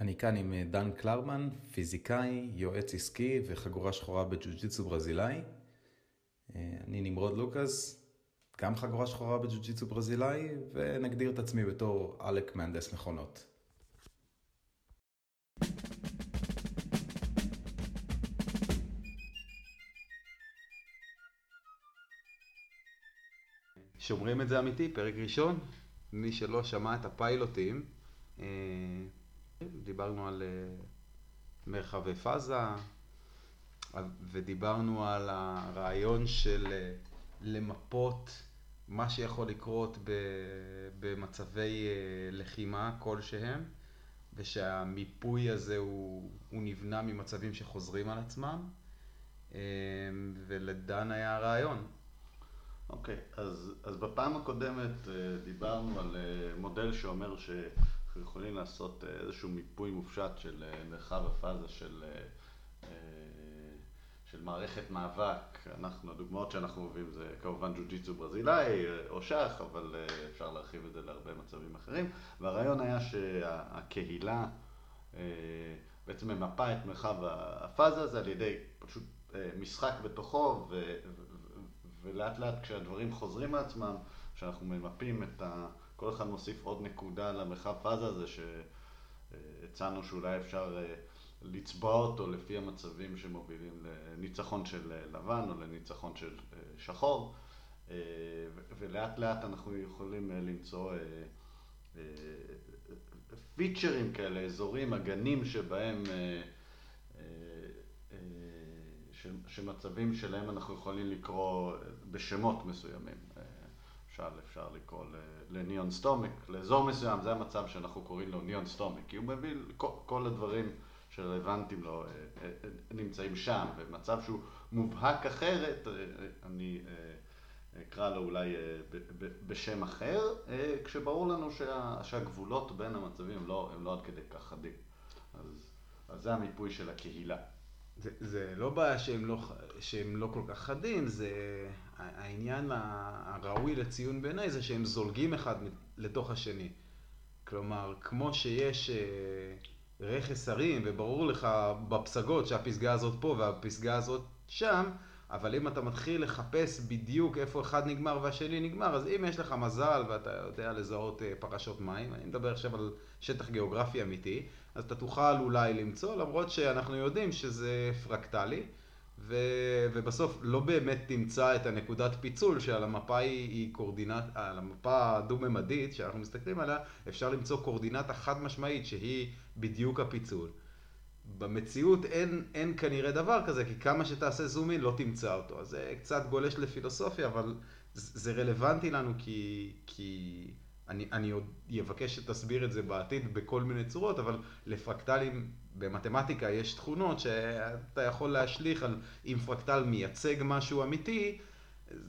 אני כאן עם אה, דן קלרמן, פיזיקאי, יועץ עסקי וחגורה שחורה בג'ו-ג'יצו ברזילאי. אה, אני נמרוד לוקאס, גם חגורה שחורה בג'ו-ג'יצו ברזילאי, ונגדיר את עצמי בתור עלק מהנדס מכונות. שומרים את זה אמיתי, פרק ראשון. מי שלא שמע את הפיילוטים, אה, דיברנו על אה, מרחבי פאזה, ודיברנו על הרעיון של אה, למפות מה שיכול לקרות במצבי לחימה כלשהם, ושהמיפוי הזה הוא, הוא נבנה ממצבים שחוזרים על עצמם, ולדן היה הרעיון. אוקיי, okay, אז, אז בפעם הקודמת דיברנו על מודל שאומר ש... אנחנו יכולים לעשות אה, איזשהו מיפוי מופשט של אה, מרחב הפאזה של, אה, של מערכת מאבק. אנחנו, הדוגמאות שאנחנו מביאים זה כמובן ג'ו-ג'יצו ברזילאי או שח, אבל אפשר להרחיב את זה להרבה מצבים אחרים. והרעיון היה שהקהילה בעצם ממפה את מרחב הפאזה הזה על ידי פשוט משחק בתוכו, ו, ולאט לאט כשהדברים חוזרים מעצמם, כשאנחנו ממפים את ה... כל אחד מוסיף עוד נקודה למרחב פאזה הזה שהצענו שאולי אפשר אה, לצבוע אותו לפי המצבים שמובילים לניצחון של אה, לבן או לניצחון של אה, שחור ולאט לאט אנחנו יכולים למצוא פיצ'רים כאלה, אזורים, אגנים שבהם, שמצבים שלהם אנחנו יכולים לקרוא בשמות מסוימים. למשל אפשר לקרוא לניון סטומיק, לאזור מסוים, זה המצב שאנחנו קוראים לו ניון סטומיק, כי הוא מביא, כל, הדברים שרלוונטיים לו אה, אה, אה, נמצאים שם, ומצב שהוא מובהק אחרת, אני אקרא לו אולי בשם אחר, כשברור לנו שה, שהגבולות בין המצבים לא, הם לא עד כדי כך חדים. אז, אז זה המיפוי של הקהילה. זה, זה לא בעיה שהם לא, שהם לא כל כך חדים, זה העניין הראוי לציון בעיניי זה שהם זולגים אחד לתוך השני. כלומר, כמו שיש אה, רכס הרים, וברור לך בפסגות שהפסגה הזאת פה והפסגה הזאת שם, אבל אם אתה מתחיל לחפש בדיוק איפה אחד נגמר והשני נגמר, אז אם יש לך מזל ואתה יודע לזהות אה, פרשות מים, אני מדבר עכשיו על שטח גיאוגרפי אמיתי, אז אתה תוכל אולי למצוא, למרות שאנחנו יודעים שזה פרקטלי. ו, ובסוף לא באמת תמצא את הנקודת פיצול שעל המפה היא, היא קורדינט, על המפה הדו-ממדית שאנחנו מסתכלים עליה, אפשר למצוא קורדינטה חד משמעית שהיא בדיוק הפיצול. במציאות אין, אין כנראה דבר כזה, כי כמה שתעשה זום אין לא תמצא אותו. אז זה קצת גולש לפילוסופיה, אבל זה רלוונטי לנו כי, כי אני, אני עוד אבקש שתסביר את זה בעתיד בכל מיני צורות, אבל לפרקטלים במתמטיקה יש תכונות שאתה יכול להשליך על, אם פרקטל מייצג משהו אמיתי,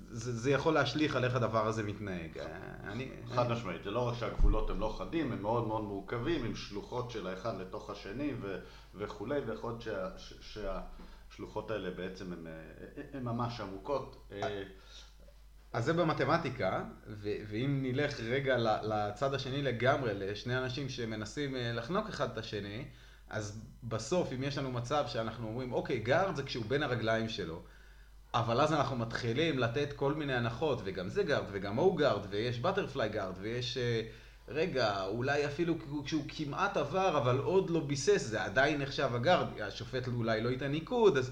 זה, זה יכול להשליך על איך הדבר הזה מתנהג. אני, חד אני... משמעית, זה לא רק שהגבולות הם לא חדים, הם מאוד מאוד מורכבים, עם שלוחות של האחד לתוך השני ו, וכולי, ויכול להיות שה, שהשלוחות האלה בעצם הן ממש עמוקות. אז זה במתמטיקה, ו- ואם נלך רגע לצד השני לגמרי, לשני אנשים שמנסים אה, לחנוק אחד את השני, אז בסוף, אם יש לנו מצב שאנחנו אומרים, אוקיי, guard זה כשהוא בין הרגליים שלו, אבל אז אנחנו מתחילים לתת כל מיני הנחות, וגם זה guard, וגם ההוא guard, ויש butterfly guard, ויש... אה, רגע, אולי אפילו כשהוא כמעט עבר, אבל עוד לא ביסס, זה עדיין נחשב ה guard, השופט אולי לא ייתן ניקוד, אז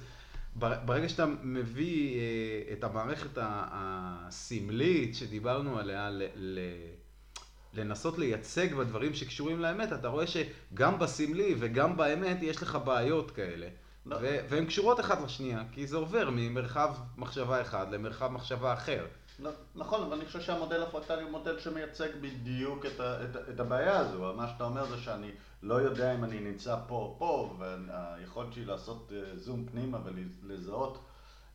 ברגע שאתה מביא אה, את המערכת הסמלית שדיברנו עליה, לנסות לייצג בדברים שקשורים לאמת, אתה רואה שגם בסמלי וגם באמת יש לך בעיות כאלה. לא. והן קשורות אחת לשנייה, כי זה עובר ממרחב מחשבה אחד למרחב מחשבה אחר. לא, נכון, אבל אני חושב שהמודל הפרקטלי הוא מודל שמייצג בדיוק את, ה, את, את הבעיה הזו. מה שאתה אומר זה שאני לא יודע אם אני נמצא פה או פה, והיכולת שלי לעשות אה, זום פנימה ולזהות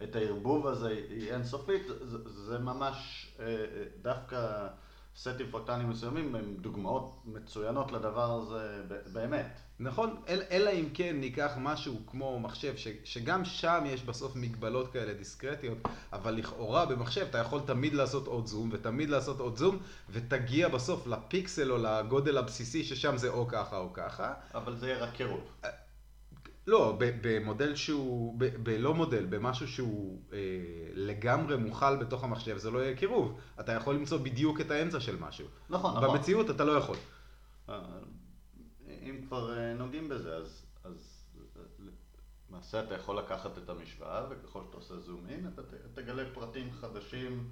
את הערבוב הזה היא אינסופית, זה, זה ממש אה, דווקא סטים פרקטליים מסוימים הם דוגמאות מצוינות לדבר הזה באמת. נכון, אל, אלא אם כן ניקח משהו כמו מחשב, ש, שגם שם יש בסוף מגבלות כאלה דיסקרטיות, אבל לכאורה במחשב אתה יכול תמיד לעשות עוד זום, ותמיד לעשות עוד זום, ותגיע בסוף לפיקסל או לגודל הבסיסי, ששם זה או ככה או ככה. אבל זה יהיה רק קירוב. לא, במודל שהוא, בלא מודל, במשהו שהוא אה, לגמרי מוכל בתוך המחשב, זה לא יהיה קירוב. אתה יכול למצוא בדיוק את האמצע של משהו. נכון, נכון. במציאות אתה לא יכול. אה, אם כבר אה, נוגעים בזה, אז, אז למעשה אתה יכול לקחת את המשוואה, וככל שאתה עושה זום אין, אתה תגלה פרטים חדשים.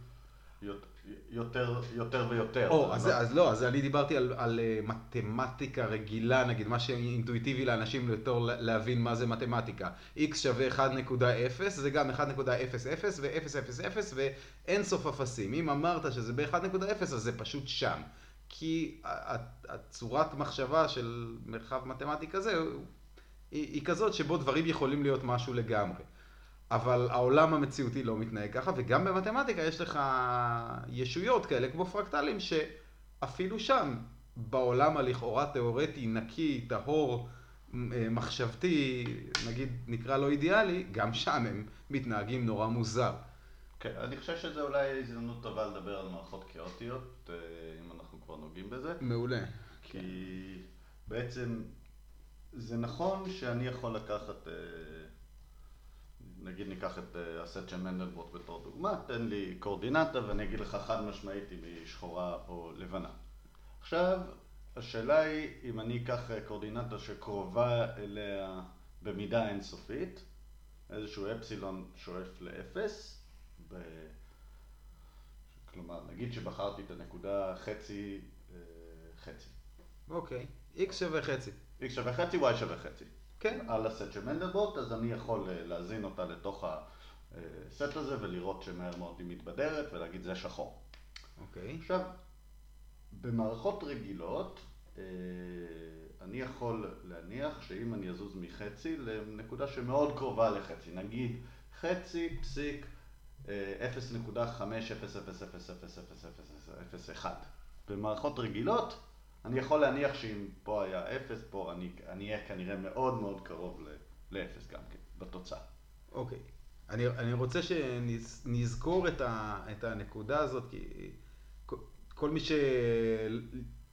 יותר, יותר ויותר. או, אז, לא... אז לא, אז אני דיברתי על, על אה, מתמטיקה רגילה, נגיד, מה שאינטואיטיבי לאנשים יותר להבין מה זה מתמטיקה. x שווה 1.0, זה גם 1.00 ו-000 ואין סוף אפסים. אם אמרת שזה ב-1.0, אז זה פשוט שם. כי הצורת מחשבה של מרחב מתמטי כזה, היא, היא כזאת שבו דברים יכולים להיות משהו לגמרי. אבל העולם המציאותי לא מתנהג ככה, וגם במתמטיקה יש לך ישויות כאלה כמו פרקטלים, שאפילו שם, בעולם הלכאורה תיאורטי, נקי, טהור, מחשבתי, נגיד נקרא לו אידיאלי, גם שם הם מתנהגים נורא מוזר. כן, אני חושב שזה אולי הזדמנות טובה לדבר על מערכות כאוטיות, אה, אם אנחנו כבר נוגעים בזה. מעולה. כי בעצם זה נכון שאני יכול לקחת... נגיד ניקח את אה, הסט של מנדלבורט בתור דוגמה, תן לי קורדינטה ואני אגיד לך חד משמעית אם היא שחורה או לבנה. עכשיו, השאלה היא אם אני אקח אה, קורדינטה שקרובה אליה במידה אינסופית, איזשהו אפסילון שואף לאפס, ב... כלומר, נגיד שבחרתי את הנקודה חצי, אה, חצי. אוקיי, x שווה חצי. x שווה חצי, y שווה חצי. כן. על הסט של מנדלבוט, אז אני יכול אה, להזין אותה לתוך הסט הזה ולראות שמהר מאוד היא מתבדרת ולהגיד זה שחור. אוקיי. עכשיו, במערכות רגילות, אה, אני יכול להניח שאם אני אזוז מחצי לנקודה שמאוד קרובה לחצי, נגיד חצי פסיק 0.500000001. במערכות רגילות, אני יכול להניח שאם פה היה אפס, פה אני, אהיה כנראה מאוד מאוד קרוב לאפס גם כן, בתוצאה. אוקיי. אני, אני רוצה שנזכור את, ה, את הנקודה הזאת, כי כל מי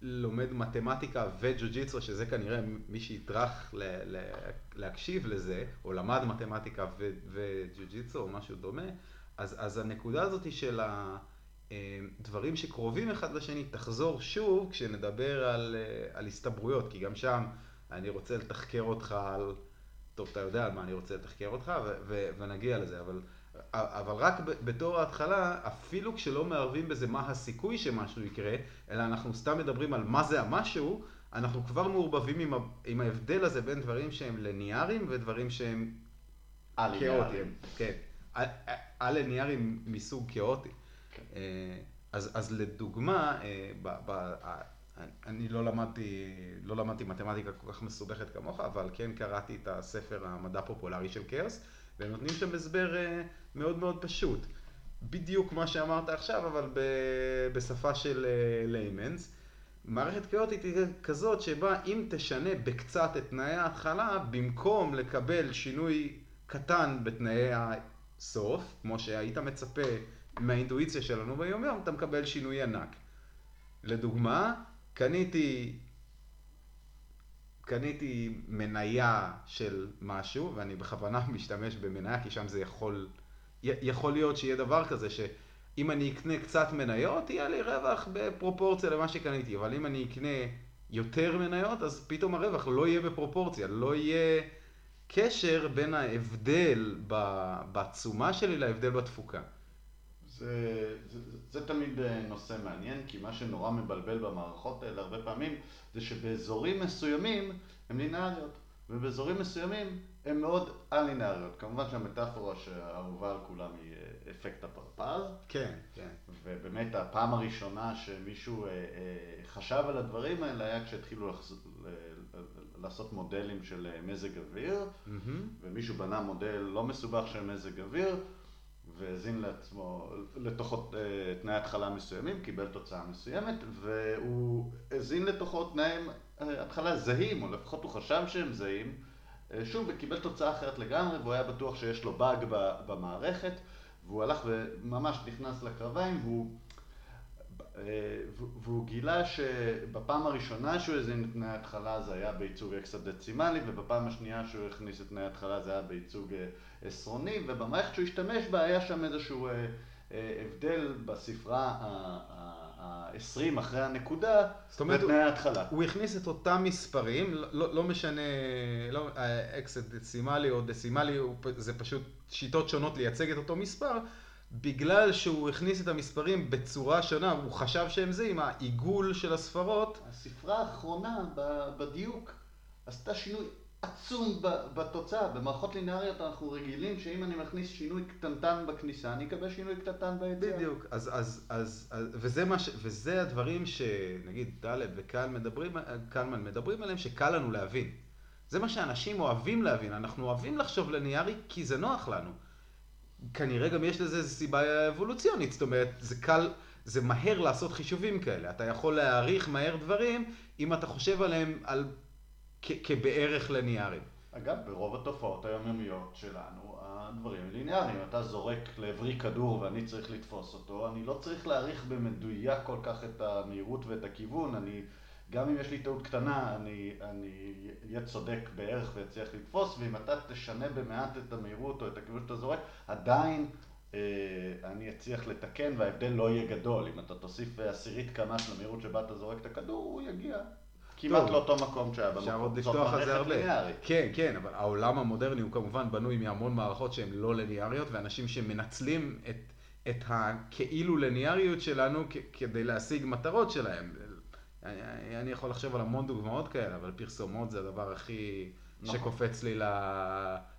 שלומד מתמטיקה וג'ו-ג'יצו, שזה כנראה מי שיטרח ל, ל, להקשיב לזה, או למד מתמטיקה וג'ו-ג'יצו או משהו דומה, אז, אז הנקודה הזאת של ה... אה, דברים שקרובים אחד לשני, תחזור שוב כשנדבר על, אה, על הסתברויות, כי גם שם אני רוצה לתחקר אותך על, טוב, אתה יודע על מה אני רוצה לתחקר אותך, ו- ו- ונגיע לזה, אבל, אבל רק בתור ההתחלה, אפילו כשלא מערבים בזה מה הסיכוי שמשהו יקרה, אלא אנחנו סתם מדברים על מה זה המשהו, אנחנו כבר מעורבבים עם, ה- עם ההבדל הזה בין דברים שהם ליניאריים ודברים שהם כאוטיים. כן, א-ליניאריים מסוג כאוטי. כן. אז, אז לדוגמה, אה, ב, ב, אני לא למדתי, לא למדתי מתמטיקה כל כך מסובכת כמוך, אבל כן קראתי את הספר המדע הפופולרי של כאוס, והם נותנים שם הסבר אה, מאוד מאוד פשוט. בדיוק מה שאמרת עכשיו, אבל ב, בשפה של ליימנס. מערכת כאוטית היא כזאת שבה אם תשנה בקצת את תנאי ההתחלה, במקום לקבל שינוי קטן בתנאי הסוף, כמו שהיית מצפה מהאינטואיציה שלנו ביום יום, אתה מקבל שינוי ענק. לדוגמה, קניתי, קניתי מניה של משהו, ואני בכוונה משתמש במניה, כי שם זה יכול, יכול להיות שיהיה דבר כזה, שאם אני אקנה קצת מניות, יהיה לי רווח בפרופורציה למה שקניתי, אבל אם אני אקנה יותר מניות, אז פתאום הרווח לא יהיה בפרופורציה, לא יהיה קשר בין ההבדל בתשומה שלי להבדל בתפוקה. זה, זה, זה תמיד אה, נושא מעניין, כי מה שנורא מבלבל במערכות האלה הרבה פעמים, זה שבאזורים מסוימים הן לינאריות, ובאזורים מסוימים הן מאוד א-לינאריות. כמובן שהמטאפורה שהאהובה על כולם היא אה, אפקט הפרפר. כן, כן. ובאמת הפעם הראשונה שמישהו אה, חשב על הדברים האלה היה כשהתחילו לחז... לעשות מודלים של מזג אוויר, mm-hmm. ומישהו בנה מודל לא מסובך של מזג אוויר. והזין לעצמו, לתוכו תנאי התחלה מסוימים, קיבל תוצאה מסוימת, והוא הזין לתוכו תנאי התחלה זהים, או לפחות הוא חשב שהם זהים, שוב, וקיבל תוצאה אחרת לגמרי, והוא היה בטוח שיש לו באג במערכת, והוא הלך וממש נכנס לקרביים, והוא... והוא גילה שבפעם הראשונה שהוא הזין את תנאי ההתחלה זה היה בייצוג אקסדצימלי ובפעם השנייה שהוא הכניס את תנאי ההתחלה זה היה בייצוג עשרוני ובמערכת שהוא השתמש בה היה שם איזשהו הבדל בספרה ה-20 אחרי הנקודה בתנאי ההתחלה. הוא הכניס את אותם מספרים, לא, לא משנה, לא, אקסדצימלי או דצימלי, זה פשוט שיטות שונות לייצג את אותו מספר. בגלל שהוא הכניס את המספרים בצורה שונה, הוא חשב שהם זה עם העיגול של הספרות. הספרה האחרונה בדיוק עשתה שינוי עצום בתוצאה. במערכות לינאריות אנחנו רגילים שאם אני מכניס שינוי קטנטן בכניסה, אני אקבל שינוי קטנטן ביציאה. בדיוק. אז, אז, אז, וזה, מה ש, וזה הדברים שנגיד טלב וקלמן מדברים, מדברים עליהם, שקל לנו להבין. זה מה שאנשים אוהבים להבין. אנחנו אוהבים לחשוב ליניארי כי זה נוח לנו. כנראה גם יש לזה סיבה אבולוציונית, זאת אומרת, זה קל, זה מהר לעשות חישובים כאלה. אתה יכול להעריך מהר דברים אם אתה חושב עליהם על, כ, כבערך ליניאריים. אגב, ברוב התופעות היומיומיות שלנו, הדברים ליניאריים. אתה זורק לעברי כדור ואני צריך לתפוס אותו, אני לא צריך להעריך במדויק כל כך את המהירות ואת הכיוון, אני... גם אם יש לי טעות קטנה, אני אהיה צודק בערך ואצליח לתפוס, ואם אתה תשנה במעט את המהירות או את הכיוון שאתה זורק, עדיין אה, אני אצליח לתקן וההבדל לא יהיה גדול. אם אתה תוסיף עשירית קמ"ש למהירות שבה אתה זורק את הכדור, הוא יגיע כמעט לאותו מקום שהיה במקום. אפשר עוד לפתוח על זה הרבה. כן, כן, אבל העולם המודרני הוא כמובן בנוי מהמון מערכות שהן לא ליניאריות, ואנשים שמנצלים את, את הכאילו ליניאריות שלנו כדי להשיג מטרות שלהם. אני יכול לחשוב על המון דוגמאות כאלה, אבל פרסומות זה הדבר הכי נכון. שקופץ לי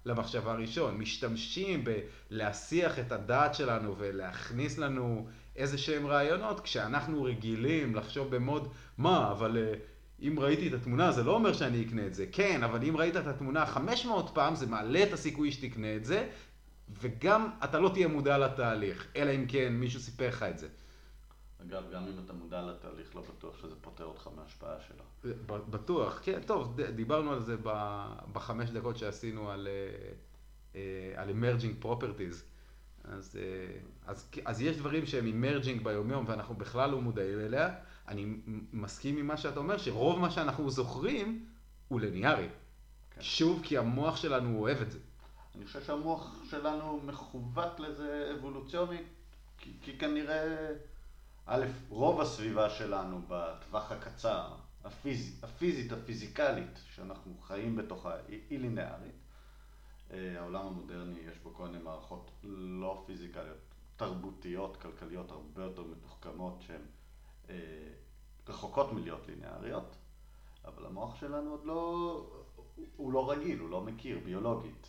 למחשבה הראשון. משתמשים בלהסיח את הדעת שלנו ולהכניס לנו איזה שהם רעיונות, כשאנחנו רגילים לחשוב במוד, מה, אבל אה, אם ראיתי את התמונה זה לא אומר שאני אקנה את זה. כן, אבל אם ראית את התמונה 500 פעם, זה מעלה את הסיכוי שתקנה את זה, וגם אתה לא תהיה מודע לתהליך, אלא אם כן מישהו סיפר לך את זה. אגב, גם אם אתה מודע לתהליך, לא בטוח שזה פותר אותך מההשפעה שלו. בטוח, כן, טוב, דיברנו על זה בחמש דקות שעשינו על, אה, על emerging properties. אז, אה, אז, אז יש דברים שהם emerging ביומיום ואנחנו בכלל לא מודעים אליה. אני מסכים עם מה שאתה אומר, שרוב מה שאנחנו זוכרים הוא ליניארי. כן. שוב, כי המוח שלנו אוהב את זה. אני חושב שהמוח שלנו מכוות לזה אבולוציונית, כי, כי כנראה... א', רוב הסביבה שלנו בטווח הקצר, הפיז, הפיזית, הפיזיקלית, שאנחנו חיים בתוכה, היא לינארית. אה, העולם המודרני יש בו כל מיני מערכות לא פיזיקליות, תרבותיות, כלכליות, הרבה יותר מתוחכמות, שהן אה, רחוקות מלהיות לינאריות, אבל המוח שלנו עוד לא, הוא לא רגיל, הוא לא מכיר, ביולוגית.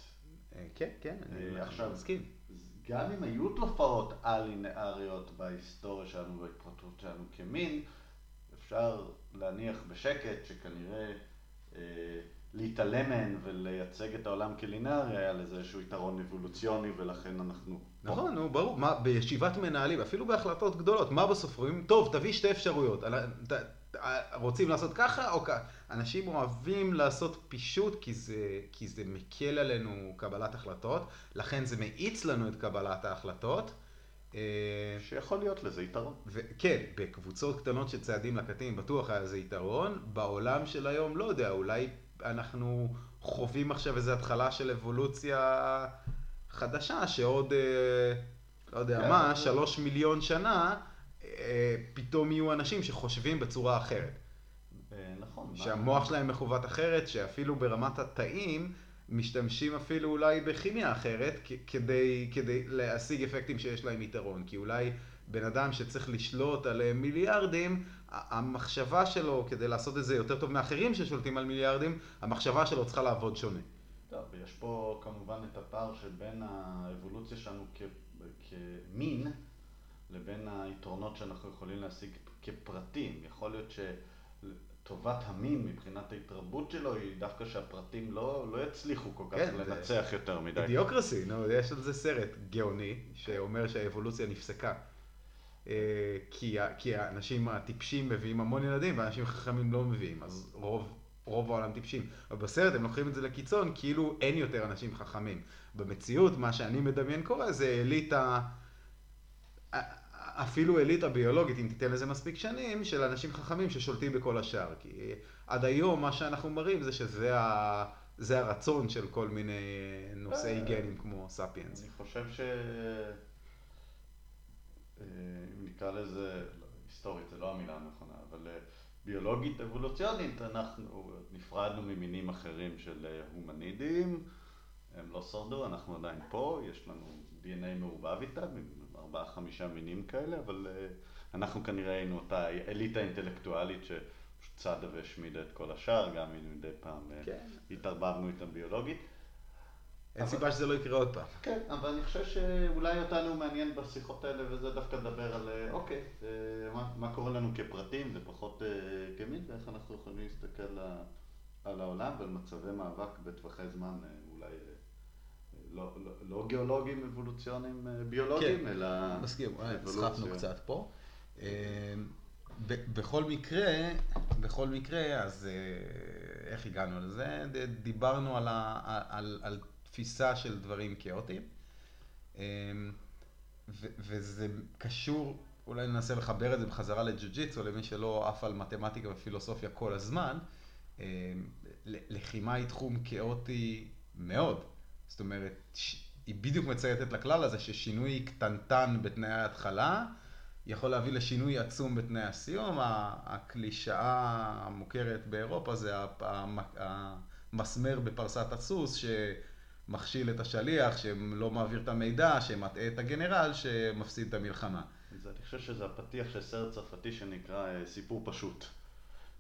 אה, כן, כן, אני עכשיו, מסכים. גם אם היו תופעות א-לינאריות בהיסטוריה שלנו ובהתפתחות שלנו כמין, אפשר להניח בשקט שכנראה אה, להתעלם מהן ולייצג את העולם כלינארי היה לזה איזשהו יתרון אבולוציוני ולכן אנחנו... נכון, נו, ברור. מה, בישיבת מנהלים, אפילו בהחלטות גדולות, מה בסוף אומרים? טוב, תביא שתי אפשרויות. רוצים לעשות ככה או ככה? אנשים אוהבים לעשות פישוט כי זה, כי זה מקל עלינו קבלת החלטות, לכן זה מאיץ לנו את קבלת ההחלטות. אה, שיכול להיות לזה יתרון. כן, בקבוצות קטנות של צעדים לקטים בטוח היה לזה יתרון. בעולם של היום, לא יודע, אולי אנחנו חווים עכשיו איזו התחלה של אבולוציה חדשה, שעוד, אה, לא יודע כן, מה, שלוש מיליון שנה, פתאום יהיו אנשים שחושבים בצורה אחרת. אה, נכון. שהמוח שלהם מכוות אחרת, שאפילו ברמת התאים משתמשים אפילו אולי בכימיה אחרת כדי, כדי להשיג אפקטים שיש להם יתרון. כי אולי בן אדם שצריך לשלוט על מיליארדים, המחשבה שלו, כדי לעשות את זה יותר טוב מאחרים ששולטים על מיליארדים, המחשבה שלו צריכה לעבוד שונה. טוב, יש פה כמובן את הפער שבין האבולוציה שלנו כמין, לבין היתרונות שאנחנו יכולים להשיג כפרטים. יכול להיות טובת המין מבחינת ההתרבות שלו היא דווקא שהפרטים לא, לא יצליחו כל כך כן, לנצח זה... יותר מדי. אידיוקרסי, נו, יש על זה סרט גאוני שאומר שהאבולוציה נפסקה. אה, כי, כי האנשים הטיפשים מביאים המון ילדים ואנשים חכמים לא מביאים, אז רוב, רוב העולם טיפשים. אבל בסרט הם לוקחים את זה לקיצון כאילו אין יותר אנשים חכמים. במציאות מה שאני מדמיין קורה זה אליטה, אפילו אליטה ביולוגית, אם תיתן לזה מספיק שנים, של אנשים חכמים ששולטים בכל השאר. כי עד היום מה שאנחנו מראים זה שזה ה... זה הרצון של כל מיני נושאי אה, גנים כמו ספיאנס. אני חושב ש... אה, אם נקרא לזה, לא, היסטורית זה לא המילה הנכונה, אבל אה, ביולוגית אבולוציונית אנחנו נפרדנו ממינים אחרים של הומנידים, הם לא שרדו, אנחנו עדיין פה, יש לנו DNA מעורבב איתם, ארבעה חמישה מינים כאלה, אבל אנחנו כנראה היינו אותה אליטה אינטלקטואלית ש... צדה והשמידה את כל השאר, גם אם מדי פעם אה, כן. התערבבנו איתם ביולוגית. אין אבל... סיבה שזה לא יקרה עוד פעם. כן, אבל אני חושב שאולי אותנו מעניין בשיחות האלה, וזה דווקא לדבר על, אה, אוקיי, אה, מה, מה קורה לנו כפרטים ופחות כמין, ואיך אנחנו יכולים להסתכל על העולם ועל מצבי מאבק בטווחי זמן אולי לא, לא, לא גיאולוגיים אבולוציוניים ביולוגיים, כן. אלא... מסכים, סחפנו קצת פה. בכל מקרה, בכל מקרה, אז אה, איך הגענו לזה? דיברנו על, ה, על, על תפיסה של דברים כאוטיים, ו, וזה קשור, אולי ננסה לחבר את זה בחזרה לג'ו-ג'יטסו, למי שלא עף על מתמטיקה ופילוסופיה כל הזמן. לחימה היא תחום כאוטי מאוד. זאת אומרת, היא בדיוק מצייתת לכלל הזה ששינוי קטנטן בתנאי ההתחלה, יכול להביא לשינוי עצום בתנאי הסיום. הקלישאה המוכרת באירופה זה המסמר בפרסת הסוס שמכשיל את השליח, שלא מעביר את המידע, שמטעה את הגנרל, שמפסיד את המלחמה. אני חושב שזה הפתיח של סרט צרפתי שנקרא אה, סיפור פשוט.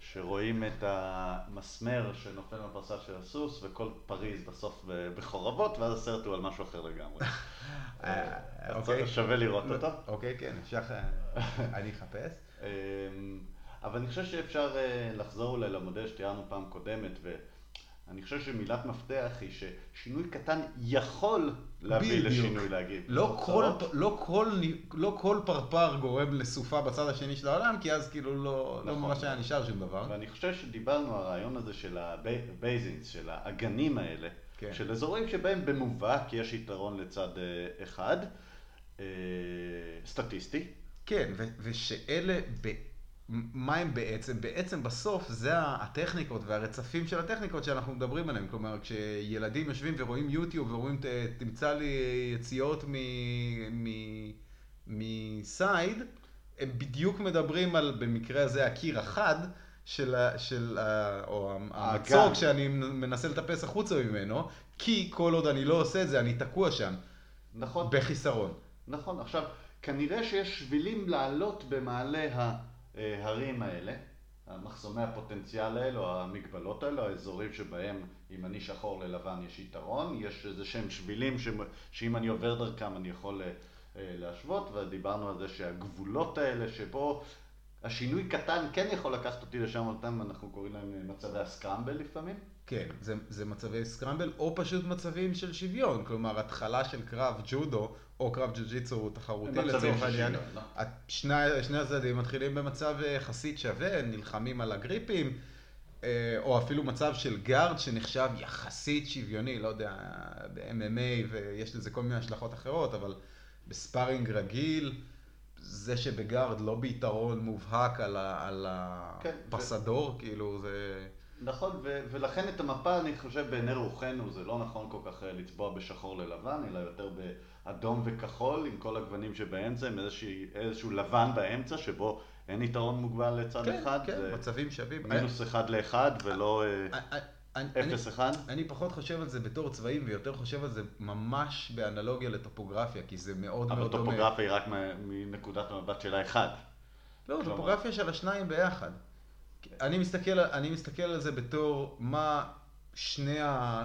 שרואים את המסמר שנופל מהפרסה של הסוס וכל פריז בסוף בחורבות ואז הסרט הוא על משהו אחר לגמרי. אה, אוקיי. שווה לראות אותו. אוקיי, כן, אפשר, אני אחפש. אמ, אבל אני חושב שאפשר אה, לחזור אולי למודל שתיארנו פעם קודמת אני חושב שמילת מפתח היא ששינוי קטן יכול להביא בדיוק. לשינוי להגיד. לא כל, לא, כל, לא כל פרפר גורם לסופה בצד השני של העולם, כי אז כאילו לא, לא נכון. לא ממש היה נשאר שום דבר. ואני חושב שדיברנו, הרעיון הזה של ה basins, של האגנים האלה, כן. של אזורים שבהם במובהק יש יתרון לצד אה, אחד, אה, סטטיסטי. כן, ושאלה... מה הם בעצם? בעצם בסוף זה הטכניקות והרצפים של הטכניקות שאנחנו מדברים עליהם. כלומר, כשילדים יושבים ורואים יוטיוב ורואים, תמצא לי יציאות מסייד, הם בדיוק מדברים על, במקרה הזה, הקיר החד. של, של, או המצוק שאני מנסה לטפס החוצה ממנו, כי כל עוד אני לא עושה את זה, אני תקוע שם. נכון. בחיסרון. נכון. עכשיו, כנראה שיש שבילים לעלות במעלה ה... ההרים האלה, המחסומי הפוטנציאל האלה, או המגבלות האלה, האזורים שבהם אם אני שחור ללבן יש יתרון, יש איזה שהם שבילים ש... שאם אני עובר דרכם אני יכול אה, להשוות, ודיברנו על זה שהגבולות האלה שבו השינוי קטן כן יכול לקחת אותי לשם, אותם אנחנו קוראים להם מצבי הסקרמבל לפעמים. כן, זה, זה מצבי סקרמבל, או פשוט מצבים של שוויון. כלומר, התחלה של קרב ג'ודו, או קרב ג'ו-ג'יצו תחרותי לצורך העניין. לא? שני, שני הצדדים מתחילים במצב אה, יחסית שווה, נלחמים על הגריפים, אה, או אפילו מצב של גארד שנחשב יחסית שוויוני, לא יודע, ב-MMA, ויש לזה כל מיני השלכות אחרות, אבל בספארינג רגיל, זה שבגארד לא ביתרון מובהק על, כן, הפסדור. כאילו זה... נכון, ו- ולכן את המפה אני חושב בעיני רוחנו זה לא נכון כל כך אה, לצבוע בשחור ללבן, אלא יותר באדום וכחול עם כל הגוונים שבאמצע, עם איזשה, איזשהו לבן באמצע שבו אין יתרון מוגבל לצד כן, אחד. כן, כן, מצבים שווים. מינוס אחד לאחד ולא אה, אפס אחד. אני פחות חושב על זה בתור צבעים ויותר חושב על זה ממש באנלוגיה לטופוגרפיה, כי זה מאוד מאוד דומה. אבל טופוגרפיה היא רק מנקודת המבט של האחד. לא, טופוגרפיה של השניים ביחד. אני מסתכל, אני מסתכל על זה בתור מה שני, ה,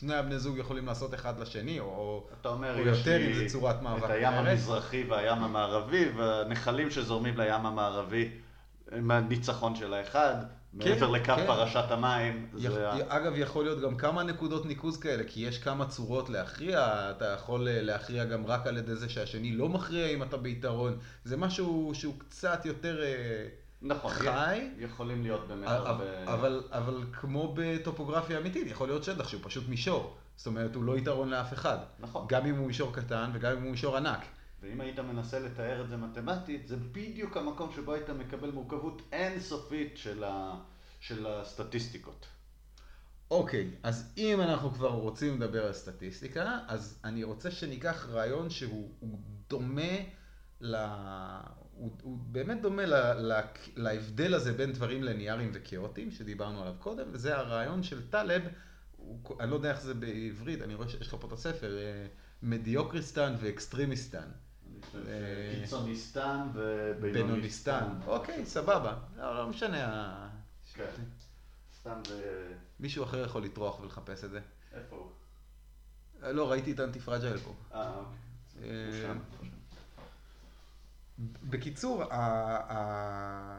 שני הבני זוג יכולים לעשות אחד לשני, או, אתה אומר, או יותר אם זה צורת מאבק. את הים אחרת. המזרחי והים המערבי, והנחלים שזורמים לים המערבי הם הניצחון של האחד, מעבר לקו כן. פרשת המים. זה ה- אגב, יכול להיות גם כמה נקודות ניקוז כאלה, כי יש כמה צורות להכריע, אתה יכול אה, להכריע גם רק על ידי זה שהשני לא מכריע אם אתה ביתרון, זה משהו שהוא קצת יותר אה, נכון, חי, יכולים להיות באמת אבל, הרבה... אבל, אבל כמו בטופוגרפיה אמיתית, יכול להיות שטח שהוא פשוט מישור, זאת אומרת, הוא לא יתרון לאף אחד, נכון. גם אם הוא מישור קטן וגם אם הוא מישור ענק. ואם היית מנסה לתאר את זה מתמטית, זה בדיוק המקום שבו היית מקבל מורכבות אינסופית של, ה... של הסטטיסטיקות. אוקיי, אז אם אנחנו כבר רוצים לדבר על סטטיסטיקה, אז אני רוצה שניקח רעיון שהוא הוא דומה ל... הוא, הוא באמת דומה ל, ל, להבדל הזה בין דברים ליניאריים וכאוטיים, שדיברנו עליו קודם, וזה הרעיון של טלב, הוא, אני לא יודע איך זה בעברית, אני רואה שיש לך פה את הספר, אה, Mediocristan ו Extremistan. אה, שקיצוניסטן ובינוניסטן. בינוניסטן. אוקיי, סבבה. לא, לא משנה. ה- כן. סתם ו... מישהו אחר יכול לטרוח ולחפש את זה. איפה הוא? לא, ראיתי את האנטי-פרג'ייל פה. אה, אוקיי. בקיצור, ה- ה-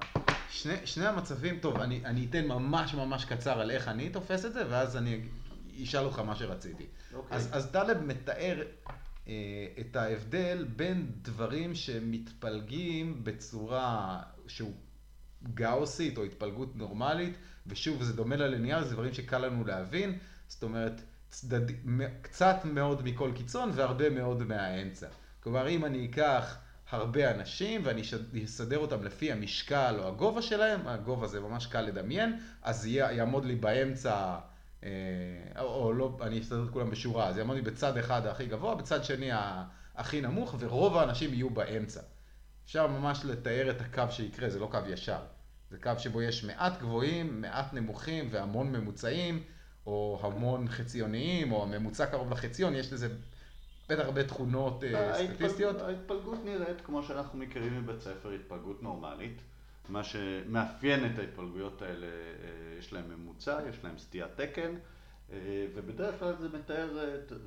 שני, שני המצבים, טוב, אני, אני אתן ממש ממש קצר על איך אני תופס את זה, ואז אני אשאל אותך מה שרציתי. אוקיי. אז, אז טלב מתאר אה, את ההבדל בין דברים שמתפלגים בצורה שהוא גאוסית או התפלגות נורמלית, ושוב, זה דומה לליניאר, זה דברים שקל לנו להבין, זאת אומרת, צדד, קצת מאוד מכל קיצון והרבה מאוד מהאמצע. כלומר, אם אני אקח הרבה אנשים ואני אסדר אותם לפי המשקל או הגובה שלהם, הגובה זה ממש קל לדמיין, אז יעמוד לי באמצע, אה, או, לא, אני אסדר את כולם בשורה, אז יעמוד לי בצד אחד הכי גבוה, בצד שני הכי נמוך, ורוב האנשים יהיו באמצע. אפשר ממש לתאר את הקו שיקרה, זה לא קו ישר. זה קו שבו יש מעט גבוהים, מעט נמוכים והמון ממוצעים, או המון חציוניים, או הממוצע קרוב לחציון, יש לזה בטח הרבה תכונות אה, סטטיסטיות. ההתפלגות נראית כמו שאנחנו מכירים מבית ספר, התפלגות נורמלית. מה שמאפיין את ההתפלגויות האלה, אה, יש להם ממוצע, יש להם סטיית תקן, אה, ובדרך כלל זה מתאר,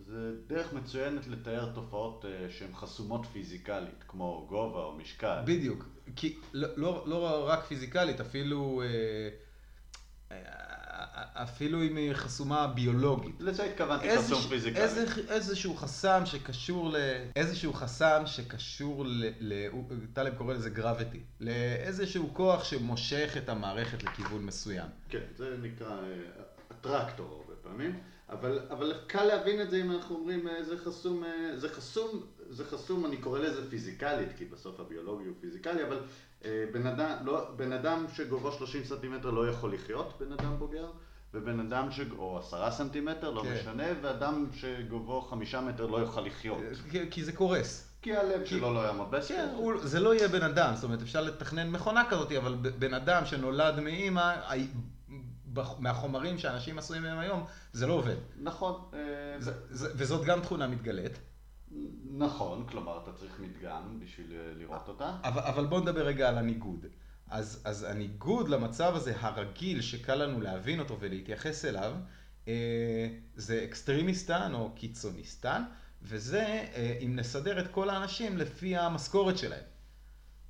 זה דרך מצוינת לתאר תופעות שהן חסומות פיזיקלית, כמו גובה או משקל. בדיוק, כי לא, לא, לא רק פיזיקלית, אפילו, אפילו אם היא חסומה ביולוגית. לזה התכוונתי חסום פיזיקלי. איזה, איזשהו חסם שקשור ל... איזשהו חסם שקשור ל... טלב קורא לזה גרביטי. לאיזשהו כוח שמושך את המערכת לכיוון מסוים. כן, זה נקרא אה, הטרקטור הרבה פעמים, אבל, אבל קל להבין את זה אם אנחנו אומרים אה, זה חסום, אה, זה חסום, זה חסום, אני קורא לזה פיזיקלית, כי בסוף הביולוגי הוא פיזיקלי, אבל אה, בן אדם, לא, בן אדם שגובהו 30 סנטימטר לא יכול לחיות, בן אדם בוגר, ובן אדם ש... או עשרה סנטימטר, לא כן. משנה, ואדם שגובהו חמישה מטר לא יוכל לחיות. כי, כי זה קורס. כי הלב שלו לא יעמוד כן, בסדר. הוא, זה לא יהיה בן אדם, זאת אומרת, אפשר לתכנן מכונה כזאת, אבל בן אדם שנולד מאימא, מהחומרים שאנשים עשויים מהם היום, זה לא עובד. נכון. אה, זה, זה, וזאת גם תכונה מתגלית. נכון, כלומר אתה צריך מדגם בשביל אה, לראות אותה. אבל, אבל בואו נדבר רגע על הניגוד. אז, אז הניגוד למצב הזה הרגיל שקל לנו להבין אותו ולהתייחס אליו, אה, זה Extremistan או קיצוניסטן, וזה אה, אם נסדר את כל האנשים לפי המשכורת שלהם.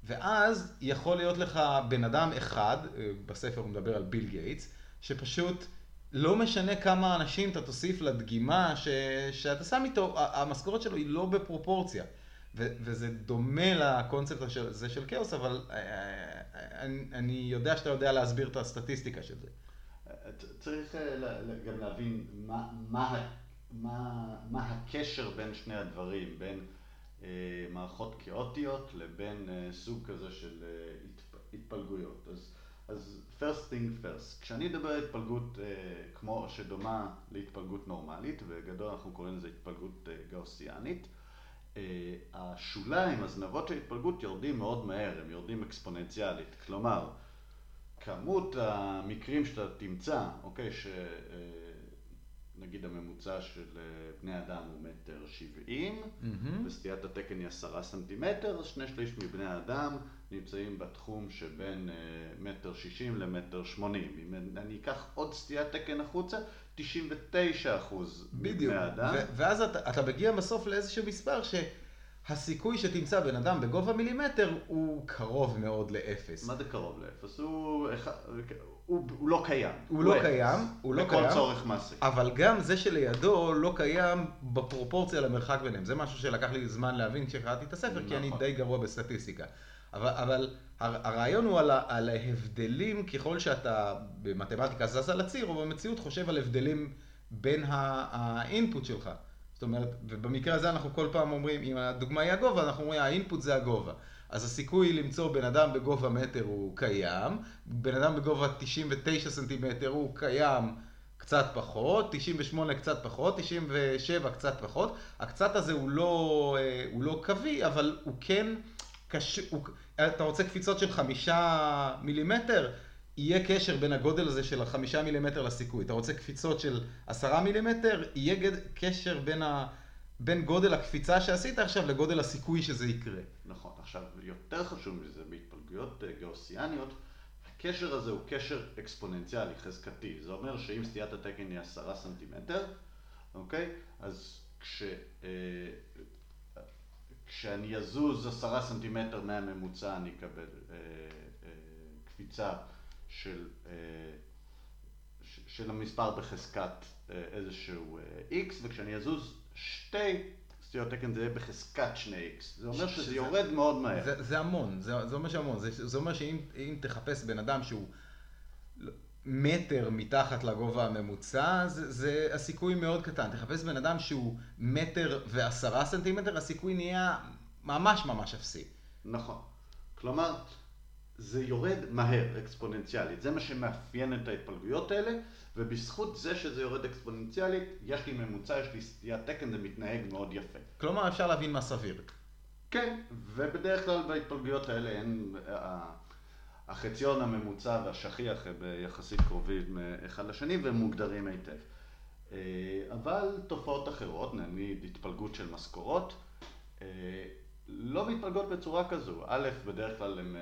ואז יכול להיות לך בן אדם אחד, אה, בספר הוא מדבר על ביל גייטס, שפשוט לא משנה כמה אנשים אתה תוסיף לדגימה ש... שאתה שם איתו, המשכורת שלו היא לא בפרופורציה. וזה דומה לקונספט הזה של כאוס, אבל אה, אה, אני, אני יודע שאתה יודע להסביר את הסטטיסטיקה של זה. צריך אה, גם להבין מה, הקשר בין שני הדברים, בין אה, מערכות כאוטיות לבין אה, סוג כזה של אה, התפ, התפלגויות. אז, first thing first, כשאני אדבר על התפלגות אה, כמו שדומה להתפלגות נורמלית, בגדול אנחנו קוראים לזה התפלגות אה, גאוסיאנית, אה, השוליים, הזנבות של התפלגות יורדים מאוד מהר, הם יורדים אקספוננציאלית. כלומר, כמות המקרים שאתה תמצא, אוקיי, שנגיד הממוצע של אה, בני אדם הוא מטר שבעים. וסטיית התקן היא עשרה סנטימטר, אז שני שליש מבני האדם נמצאים בתחום שבין אה, מטר שישים למטר שמונים. אם אני אקח עוד סטיית תקן החוצה, 99 אחוז בדיוק. מבני האדם. ו- ואז אתה, אתה מגיע בסוף לאיזשהו מספר הסיכוי שתמצא בן אדם בגובה מילימטר הוא קרוב מאוד לאפס. מה זה קרוב לאפס? הוא, הוא, הוא לא קיים. הוא, הוא לא אפס. קיים, הוא לא קיים. בכל צורך מעשי. אבל גם זה שלידו לא קיים בפרופורציה למרחק ביניהם. זה משהו שלקח לי זמן להבין כשקראתי את הספר, נכון. כי אני נכון. די גרוע בסטטיסטיקה. אבל, אבל הרעיון הוא על, על ההבדלים ככל שאתה במתמטיקה זז על הציר, או במציאות חושב על הבדלים בין האינפוט שלך. זאת אומרת, ובמקרה הזה אנחנו כל פעם אומרים, אם הדוגמה היא הגובה, אנחנו אומרים, האינפוט זה הגובה. אז הסיכוי למצוא בן אדם בגובה מטר הוא קיים, בן אדם בגובה 99 סנטימטר הוא קיים קצת פחות, 98 קצת פחות, 97 קצת פחות. הקצת הזה הוא לא, אה, הוא לא קווי, אבל הוא כן, קש... הוא... אתה רוצה קפיצות של חמישה מילימטר? יהיה קשר בין הגודל הזה של החמישה מילימטר לסיכוי. אתה רוצה קפיצות של עשרה מילימטר, יהיה גד... קשר בין, ה... בין גודל הקפיצה שעשית עכשיו לגודל הסיכוי שזה יקרה. נכון. עכשיו, יותר חשוב מזה, בהתפלגויות אה, גאוסיאניות, הקשר הזה הוא קשר אקספוננציאלי, חזקתי. זה אומר שאם סטיית התקן היא עשרה סנטימטר, אוקיי? אז כש... כשאני אזוז עשרה סנטימטר מהממוצע אני אקבל אה, אה, קפיצה של, אה, של המספר בחזקת אה, איזשהו אה, x, וכשאני אזוז שתי סטיות תקן זה יהיה בחזקת שני x. זה אומר שזה שזה יורד מאוד מהר. זה, זה המון, זה, זה אומר שהמון. זה, זה אומר שאם תחפש בן אדם שהוא מטר מתחת לגובה הממוצע, זה, זה הסיכוי מאוד קטן. תחפש בן אדם שהוא מטר ועשרה סנטימטר, הסיכוי נהיה ממש ממש אפסי. נכון. כלומר, זה יורד מהר, אקספוננציאלית. זה מה שמאפיין את ההתפלגויות האלה, ובזכות זה שזה יורד אקספוננציאלית, יש לי ממוצע, יש לי סטיית תקן, זה מתנהג מאוד יפה. כלומר, אפשר להבין מה סביר. כן, ובדרך כלל בהתפלגויות האלה אין... החציון הממוצע והשכיח הם יחסית קרובים אחד לשני והם מוגדרים היטב. אה, אבל תופעות אחרות, נגיד התפלגות של משכורות, אה, לא מתפלגות בצורה כזו. א', בדרך כלל הן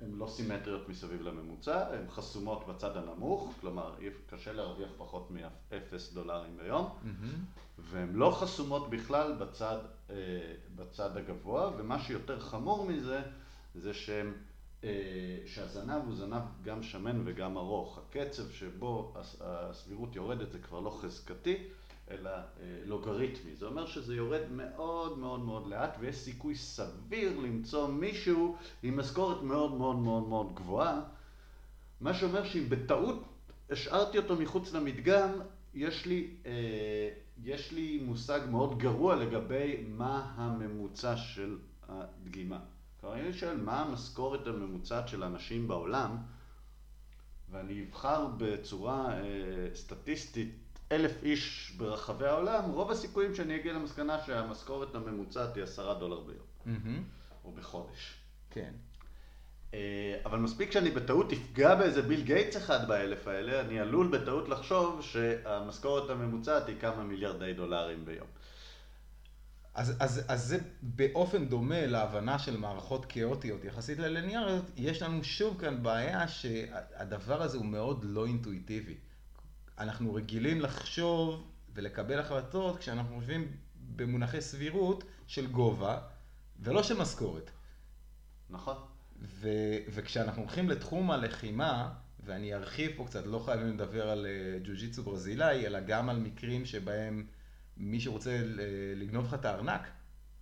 לא סימטריות מסביב לממוצע, הן חסומות בצד הנמוך, כלומר קשה להרוויח פחות מ-0 דולרים ביום, mm-hmm. והן לא חסומות בכלל בצד, אה, בצד הגבוה, ומה שיותר חמור מזה, זה אה, שהזנב הוא זנב גם שמן וגם ארוך. הקצב שבו הסבירות יורדת זה כבר לא חזקתי, אלא אה, לוגריתמי. זה אומר שזה יורד מאוד מאוד מאוד לאט ויש סיכוי סביר למצוא מישהו עם משכורת מאוד מאוד מאוד מאוד גבוהה, מה שאומר שאם בטעות השארתי אותו מחוץ למדגם, יש לי, אה, יש לי מושג מאוד גרוע לגבי מה הממוצע של הדגימה. כלומר, אני שואל מה המשכורת הממוצעת של אנשים בעולם, ואני אבחר בצורה אה, סטטיסטית אלף איש ברחבי העולם, רוב הסיכויים שאני אגיע למסקנה שהמשכורת הממוצעת היא עשרה דולר ביום. Mm-hmm. או בחודש. כן. אה, אבל מספיק שאני בטעות אפגע באיזה ביל גייטס אחד באלף האלה, אני עלול בטעות לחשוב שהמשכורת הממוצעת היא כמה מיליארדי דולרים ביום. אז, אז, אז זה באופן דומה להבנה של מערכות כאוטיות יחסית לליניאריות, יש לנו שוב כאן בעיה שהדבר הזה הוא מאוד לא אינטואיטיבי. אנחנו רגילים לחשוב ולקבל החלטות כשאנחנו חושבים במונחי סבירות של גובה ולא של משכורת. נכון. ו- וכשאנחנו הולכים לתחום הלחימה, ואני ארחיב פה קצת, לא חייבים לדבר על אה, ג'ו-ג'יצו ברזילאי, אלא גם על מקרים שבהם מי שרוצה לגנוב לך את הארנק,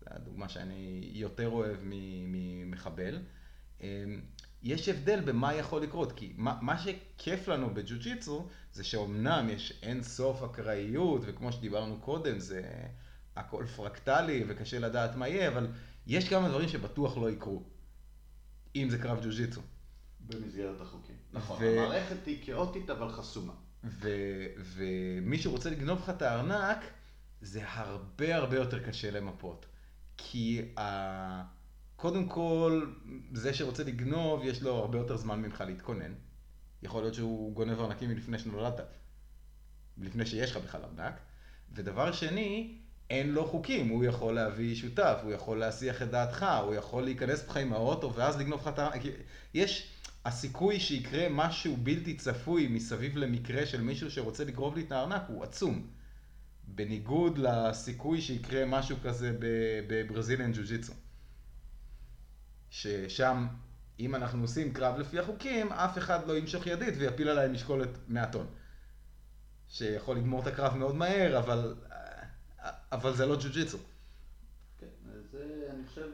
זו הדוגמה שאני יותר אוהב ממחבל, אמ, יש הבדל במה יכול לקרות, כי מה, מה שכיף לנו בג'ו-ג'יצו זה שאומנם יש אין סוף אקראיות, וכמו שדיברנו קודם, זה הכל פרקטלי וקשה לדעת מה יהיה, אבל יש כמה דברים שבטוח לא יקרו, אם זה קרב ג'ו-ג'יצו. במסגרת החוקים. נכון, ו... המערכת היא כאוטית אבל חסומה. ומי שרוצה לגנוב לך את הארנק, זה הרבה הרבה יותר קשה למפות. כי ה... קודם כל, זה שרוצה לגנוב, יש לו הרבה יותר זמן ממך להתכונן. יכול להיות שהוא גונב ארנקים מלפני שנולדת, לפני שיש לך בכלל ארנק. ודבר שני, אין לו חוקים, הוא יכול להביא שותף, הוא יכול להסיח את דעתך, הוא יכול להיכנס בך עם האוטו ואז לגנוב לך את הארנק. יש, הסיכוי שיקרה משהו בלתי צפוי מסביב למקרה של מישהו שרוצה לגרוב לי את הארנק הוא עצום. בניגוד לסיכוי שיקרה משהו כזה בברזיליאן ג'ו-ג'יצו. ששם, אם אנחנו עושים קרב לפי החוקים, אף אחד לא ימשוך ידית ויפיל עליי משקולת 100 טון. שיכול לגמור את הקרב מאוד מהר, אבל, אבל זה לא ג'ו-ג'יצו. כן, זה, אני חושב,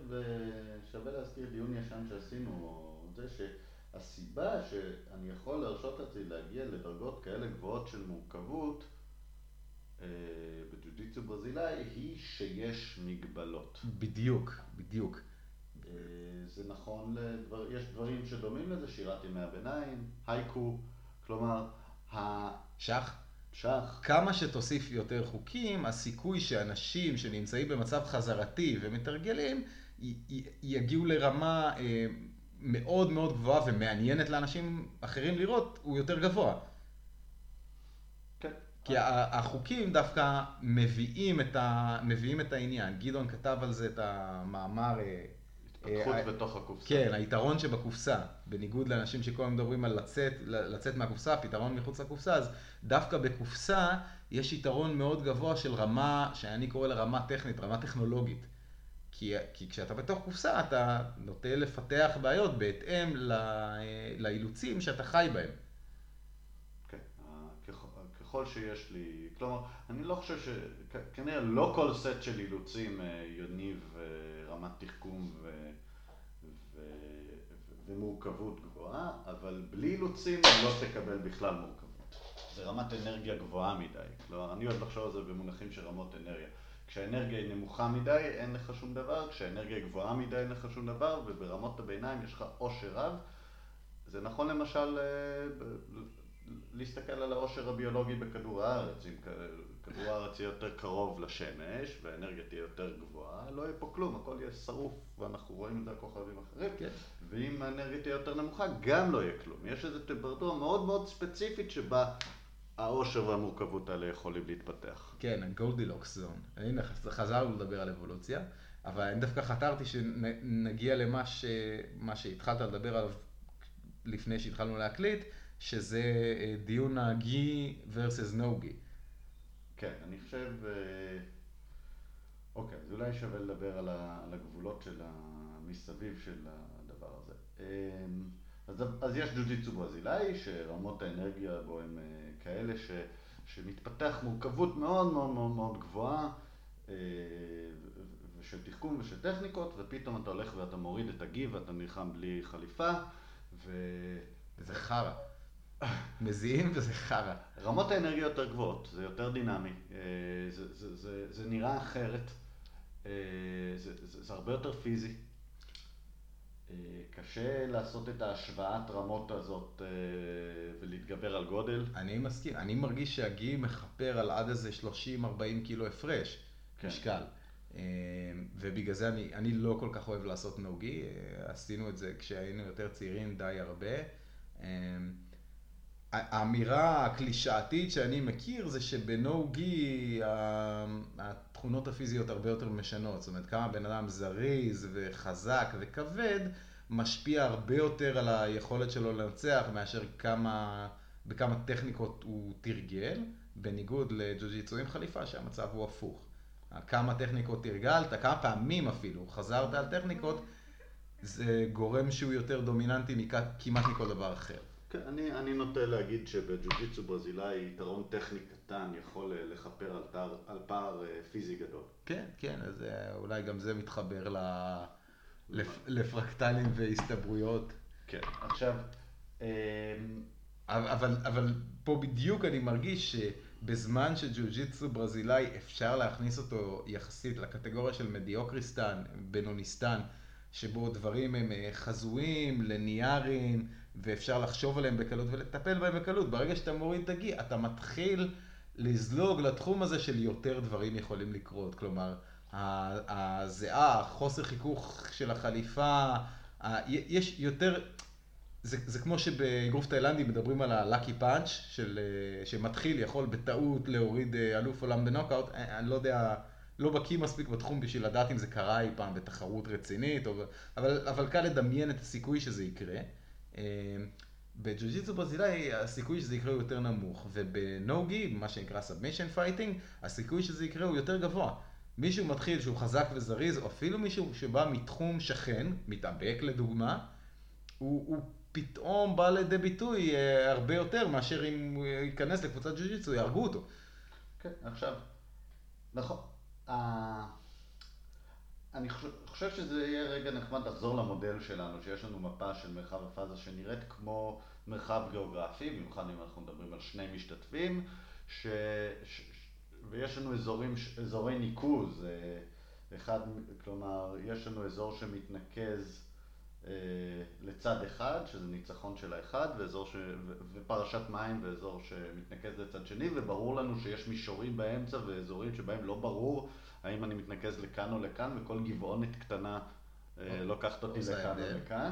שווה להזכיר דיון ישן שעשינו, זה שהסיבה שאני יכול להרשות לעצמי להגיע לדרגות כאלה גבוהות של מורכבות, אה, בג'ו-ג'יצו ברזילאי היא שיש מגבלות. בדיוק, בדיוק. אה, זה נכון, לדבר, יש דברים שדומים לזה, שירת ימי הביניים, הייקו, כלומר, ה... שח? שח. כמה שתוסיף יותר חוקים, הסיכוי שאנשים שנמצאים במצב חזרתי ומתרגלים, יגיעו לרמה אה, מאוד מאוד גבוהה ומעניינת לאנשים אחרים לראות, הוא יותר גבוה. כי החוקים דווקא מביאים את, ה, מביאים את העניין. גדעון כתב על זה את המאמר... אה, התפתחות אה, בתוך הקופסה. כן, היתרון שבקופסה, בניגוד לאנשים שכל הזמן מדברים על לצאת, לצאת מהקופסה, פתרון מחוץ לקופסה, אז דווקא בקופסה יש יתרון מאוד גבוה של רמה, שאני קורא לה רמה טכנית, רמה טכנולוגית. כי, כי כשאתה בתוך קופסה אתה נוטה לפתח בעיות בהתאם ל, לאילוצים שאתה חי בהם. ככל שיש לי, כלומר, אני לא חושב ש... כנראה לא כל סט של אילוצים אה, יניב אה, רמת תחכום ו... ו... ומורכבות גבוהה, אבל בלי אילוצים לא תקבל בכלל מורכבות. זה רמת אנרגיה גבוהה מדי. כלומר, אני אוהב לחשוב על זה במונחים של רמות אנרגיה. כשהאנרגיה היא נמוכה מדי, אין לך שום דבר, כשהאנרגיה היא גבוהה מדי, אין לך שום דבר, וברמות הביניים יש לך עושר רב. זה נכון למשל אה, להסתכל על העושר הביולוגי בכדור הארץ. אם כדור הארץ יהיה יותר קרוב לשמש, והאנרגיה תהיה יותר גבוהה, לא יהיה פה כלום, הכל יהיה שרוף, ואנחנו רואים את זה על כוכבים אחרים. כן. ואם האנרגיה תהיה יותר נמוכה, גם לא יהיה כלום. יש איזו טמפרטורה מאוד מאוד ספציפית שבה העושר והמורכבות האלה יכולים להתפתח. כן, הגולדילוקס זון. הנה, חזרנו לדבר על אבולוציה, אבל אני דווקא חתרתי שנגיע למה ש... שהתחלת לדבר עליו לפני שהתחלנו להקליט, שזה אה, דיון הגי versus no גי. כן, אני חושב... אה, אוקיי, אז אולי שווה לדבר על הגבולות של המסביב של הדבר הזה. אמ, אז, אז יש ג'ו-ג'יצו ברזילאי, שרמות האנרגיה בו הן אה, כאלה ש, שמתפתח מורכבות מאוד מאוד מאוד מאוד גבוהה, ושל תחכום ושל טכניקות, ופתאום אתה הולך ואתה מוריד את הגיב ואתה נלחם בלי חליפה, ו... זה חרא. מזיעים וזה חרא. רמות האנרגיה יותר גבוהות, זה יותר דינמי, אה, זה, זה, זה, זה נראה אחרת, זה, זה, זה הרבה יותר פיזי. אה, קשה לעשות את ההשוואת רמות הזאת אה, ולהתגבר על גודל. אני מסכים, אני מרגיש שהגי מכפר על עד איזה 30-40 קילו הפרש, כן. משקל. ובגלל זה אני, אני לא כל כך אוהב לעשות נוגי, עשינו את זה כשהיינו יותר צעירים די הרבה. האמירה הקלישאתית שאני מכיר זה שבנו-גי התכונות הפיזיות הרבה יותר משנות. זאת אומרת, כמה בן אדם זריז וחזק וכבד, משפיע הרבה יותר על היכולת שלו לנצח מאשר כמה, בכמה טכניקות הוא תרגל, בניגוד לג'ו-ג'יצו עם חליפה שהמצב הוא הפוך. כמה טכניקות תרגלת, כמה פעמים אפילו חזרת על טכניקות, זה גורם שהוא יותר דומיננטי כמעט מכל דבר אחר. כן, אני, אני נוטה להגיד שבג'ו-ג'יצו ברזילאי יתרון טכני קטן יכול אה, לכפר על, תר, על פער אה, פיזי גדול. כן, כן, אז אה, אולי גם זה מתחבר ל... לפ... לפרקטלים והסתברויות. כן, עכשיו... אבל, אבל פה בדיוק אני מרגיש שבזמן שג'ו-ג'יצו ברזילאי אפשר להכניס אותו יחסית לקטגוריה של מדיוקריסטן, בנוניסטן, שבו דברים הם חזויים, לניאריים, ואפשר לחשוב עליהם בקלות ולטפל בהם בקלות. ברגע שאתה מוריד את הגיל, אתה מתחיל לזלוג לתחום הזה של יותר דברים יכולים לקרות. כלומר, הזיעה, חוסר חיכוך של החליפה, יש יותר... זה, זה כמו שבאגרוף תאילנדי מדברים על ה lucky punch, של, שמתחיל, יכול בטעות להוריד אה, אלוף עולם בנוקאוט, אה, אני לא יודע, לא בקיא מספיק בתחום בשביל לדעת אם זה קרה אי פעם בתחרות רצינית, או, אבל, אבל קל לדמיין את הסיכוי שזה יקרה. אמ, בג'ו-ג'יצו ברזילאי הסיכוי שזה יקרה הוא יותר נמוך, וב no-gi, מה שנקרא submission fighting, הסיכוי שזה יקרה הוא יותר גבוה. מישהו מתחיל שהוא חזק וזריז, או אפילו מישהו שבא מתחום שכן, מתאבק לדוגמה, הוא, הוא פתאום בא לידי ביטוי אה, הרבה יותר מאשר אם הוא ייכנס לקבוצת ג'ו-ג'יצו, יהרגו אותו. כן, עכשיו, נכון. אני חושב שזה יהיה רגע נחמד לחזור למודל שלנו, שיש לנו מפה של מרחב הפאזה שנראית כמו מרחב גיאוגרפי, במיוחד אם אנחנו מדברים על שני משתתפים, ש... ש... ויש לנו אזורים, אזורי ניקוז, אה, אחד, כלומר, יש לנו אזור שמתנקז אה, לצד אחד, שזה ניצחון של האחד, ואזור ש... ופרשת מים ואזור שמתנקז לצד שני, וברור לנו שיש מישורים באמצע ואזורים שבהם לא ברור האם אני מתנקז לכאן או לכאן, וכל גבעונת קטנה אה, לוקחת אותי לכאן או לכאן.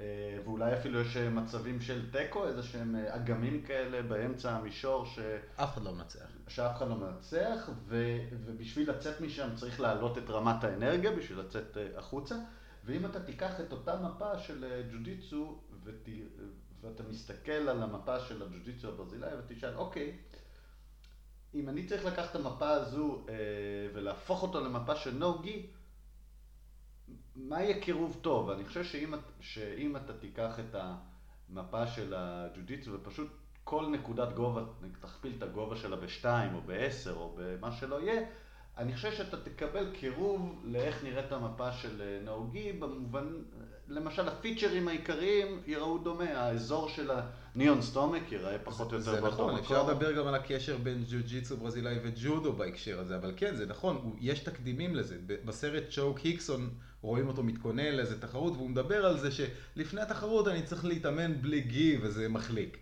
אה, ואולי אפילו יש מצבים של תיקו, איזה שהם אגמים כאלה באמצע המישור ש... אף אחד לא מנצח. שאף אחד לא מנצח, ו... ובשביל לצאת משם צריך להעלות את רמת האנרגיה, בשביל לצאת החוצה. ואם אתה תיקח את אותה מפה של אה, ג'ו-ג'יצו ות... ואתה מסתכל על המפה של הג'ו-ג'יצו הברזילאי ותשאל, אוקיי, אם אני צריך לקחת את המפה הזו אה, ולהפוך אותו למפה של נו-גי, מה יהיה קירוב טוב? אני חושב שאם, שאם אתה תיקח את המפה של הג'ו-ג'יצו ופשוט כל נקודת גובה, תכפיל את הגובה שלה בשתיים או בעשר או במה שלא יהיה, אני חושב שאתה תקבל קירוב לאיך נראית המפה של אה, נהוגי, במובן, למשל הפיצ'רים העיקריים יראו דומה, האזור של הניאון סטומק ייראה פחות או יותר באותו מקום. זה נכון, אפשר לדבר גם על הקשר בין ג'ו-ג'יצו ברזילאי וג'ודו בהקשר הזה, אבל כן, זה נכון, יש תקדימים לזה. בסרט צ'וק היקסון רואים אותו מתכונן לאיזה תחרות, והוא מדבר על זה שלפני התחרות אני צריך להתאמן בלי גי וזה מחליק.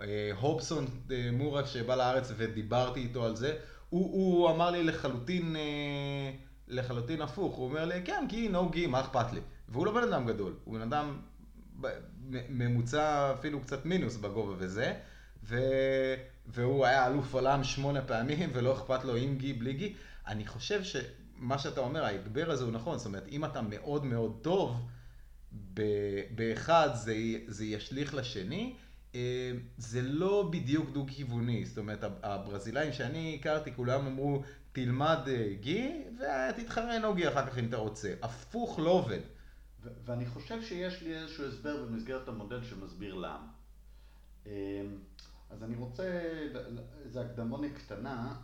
אה, הובסון אה, מורה שבא לארץ ודיברתי איתו על זה, הוא, הוא אמר לי לחלוטין, אה, לחלוטין הפוך, הוא אומר לי, כן, כי נו גי, מה אכפת לי? והוא לא בן אדם גדול, הוא בן אדם ממוצע אפילו קצת מינוס בגובה וזה, ו... והוא היה אלוף עולם שמונה פעמים ולא אכפת לו עם גי, בלי גי. אני חושב שמה שאתה אומר, ההגבר הזה הוא נכון, זאת אומרת, אם אתה מאוד מאוד טוב, באחד זה, זה ישליך לשני, אה, זה לא בדיוק דו-כיווני, זאת אומרת, הברזילאים שאני הכרתי, כולם אמרו, תלמד אה, גי ותתחרה נוגי אחר כך אם אתה רוצה. הפוך לא עובד. ואני חושב שיש לי איזשהו הסבר במסגרת המודל שמסביר למה. אה, אז אני רוצה, איזו הקדמונת קטנה,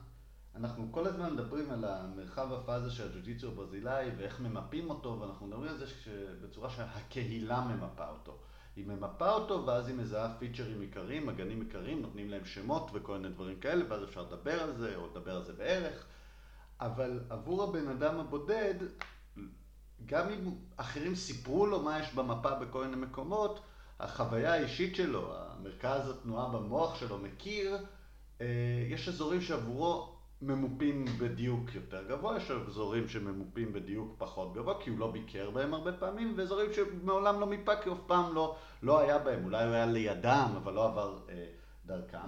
אנחנו כל הזמן מדברים על המרחב הפאזה של הג'ו-ג'יצו הברזילאי ואיך ממפים אותו, ואנחנו מדברים על זה בצורה שהקהילה ממפה אותו. היא ממפה אותו, ואז היא מזהה פיצ'רים עיקריים, אגנים עיקריים, נותנים להם שמות וכל מיני דברים כאלה, ואז אפשר לדבר על זה, או לדבר על זה בערך. אבל עבור הבן אדם הבודד, גם אם אחרים סיפרו לו מה יש במפה בכל מיני מקומות, החוויה האישית שלו, המרכז התנועה במוח שלו מכיר, אה, יש אזורים שעבורו ממופים בדיוק יותר גבוה, יש אזורים שממופים בדיוק פחות גבוה, כי הוא לא ביקר בהם הרבה פעמים, ואזורים שמעולם לא מיפה, כי אף פעם לא, לא היה בהם. אולי הוא היה לידם, אבל לא עבר אה, דרכם,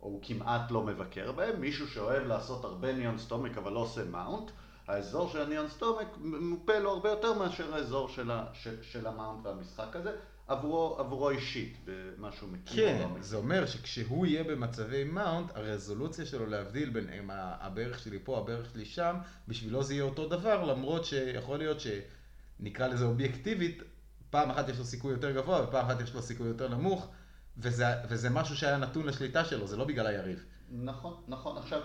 או הוא כמעט לא מבקר בהם. מישהו שאוהב לעשות הרבה knee on stomach, אבל לא עושה mount, האזור של ה knee on stomach ממופה לו הרבה יותר מאשר האזור של, ה, של, של ה mount והמשחק הזה. עבורו, עבורו אישית, במה שהוא מכיר. כן, זה אומר שכשהוא יהיה במצבי מאונט, הרזולוציה שלו להבדיל בין הברך שלי פה, הברך שלי שם, בשבילו זה יהיה אותו דבר, למרות שיכול להיות שנקרא לזה אובייקטיבית, פעם אחת יש לו סיכוי יותר גבוה ופעם אחת יש לו סיכוי יותר נמוך, וזה, וזה משהו שהיה נתון לשליטה שלו, זה לא בגלל היריב. נכון, נכון. עכשיו,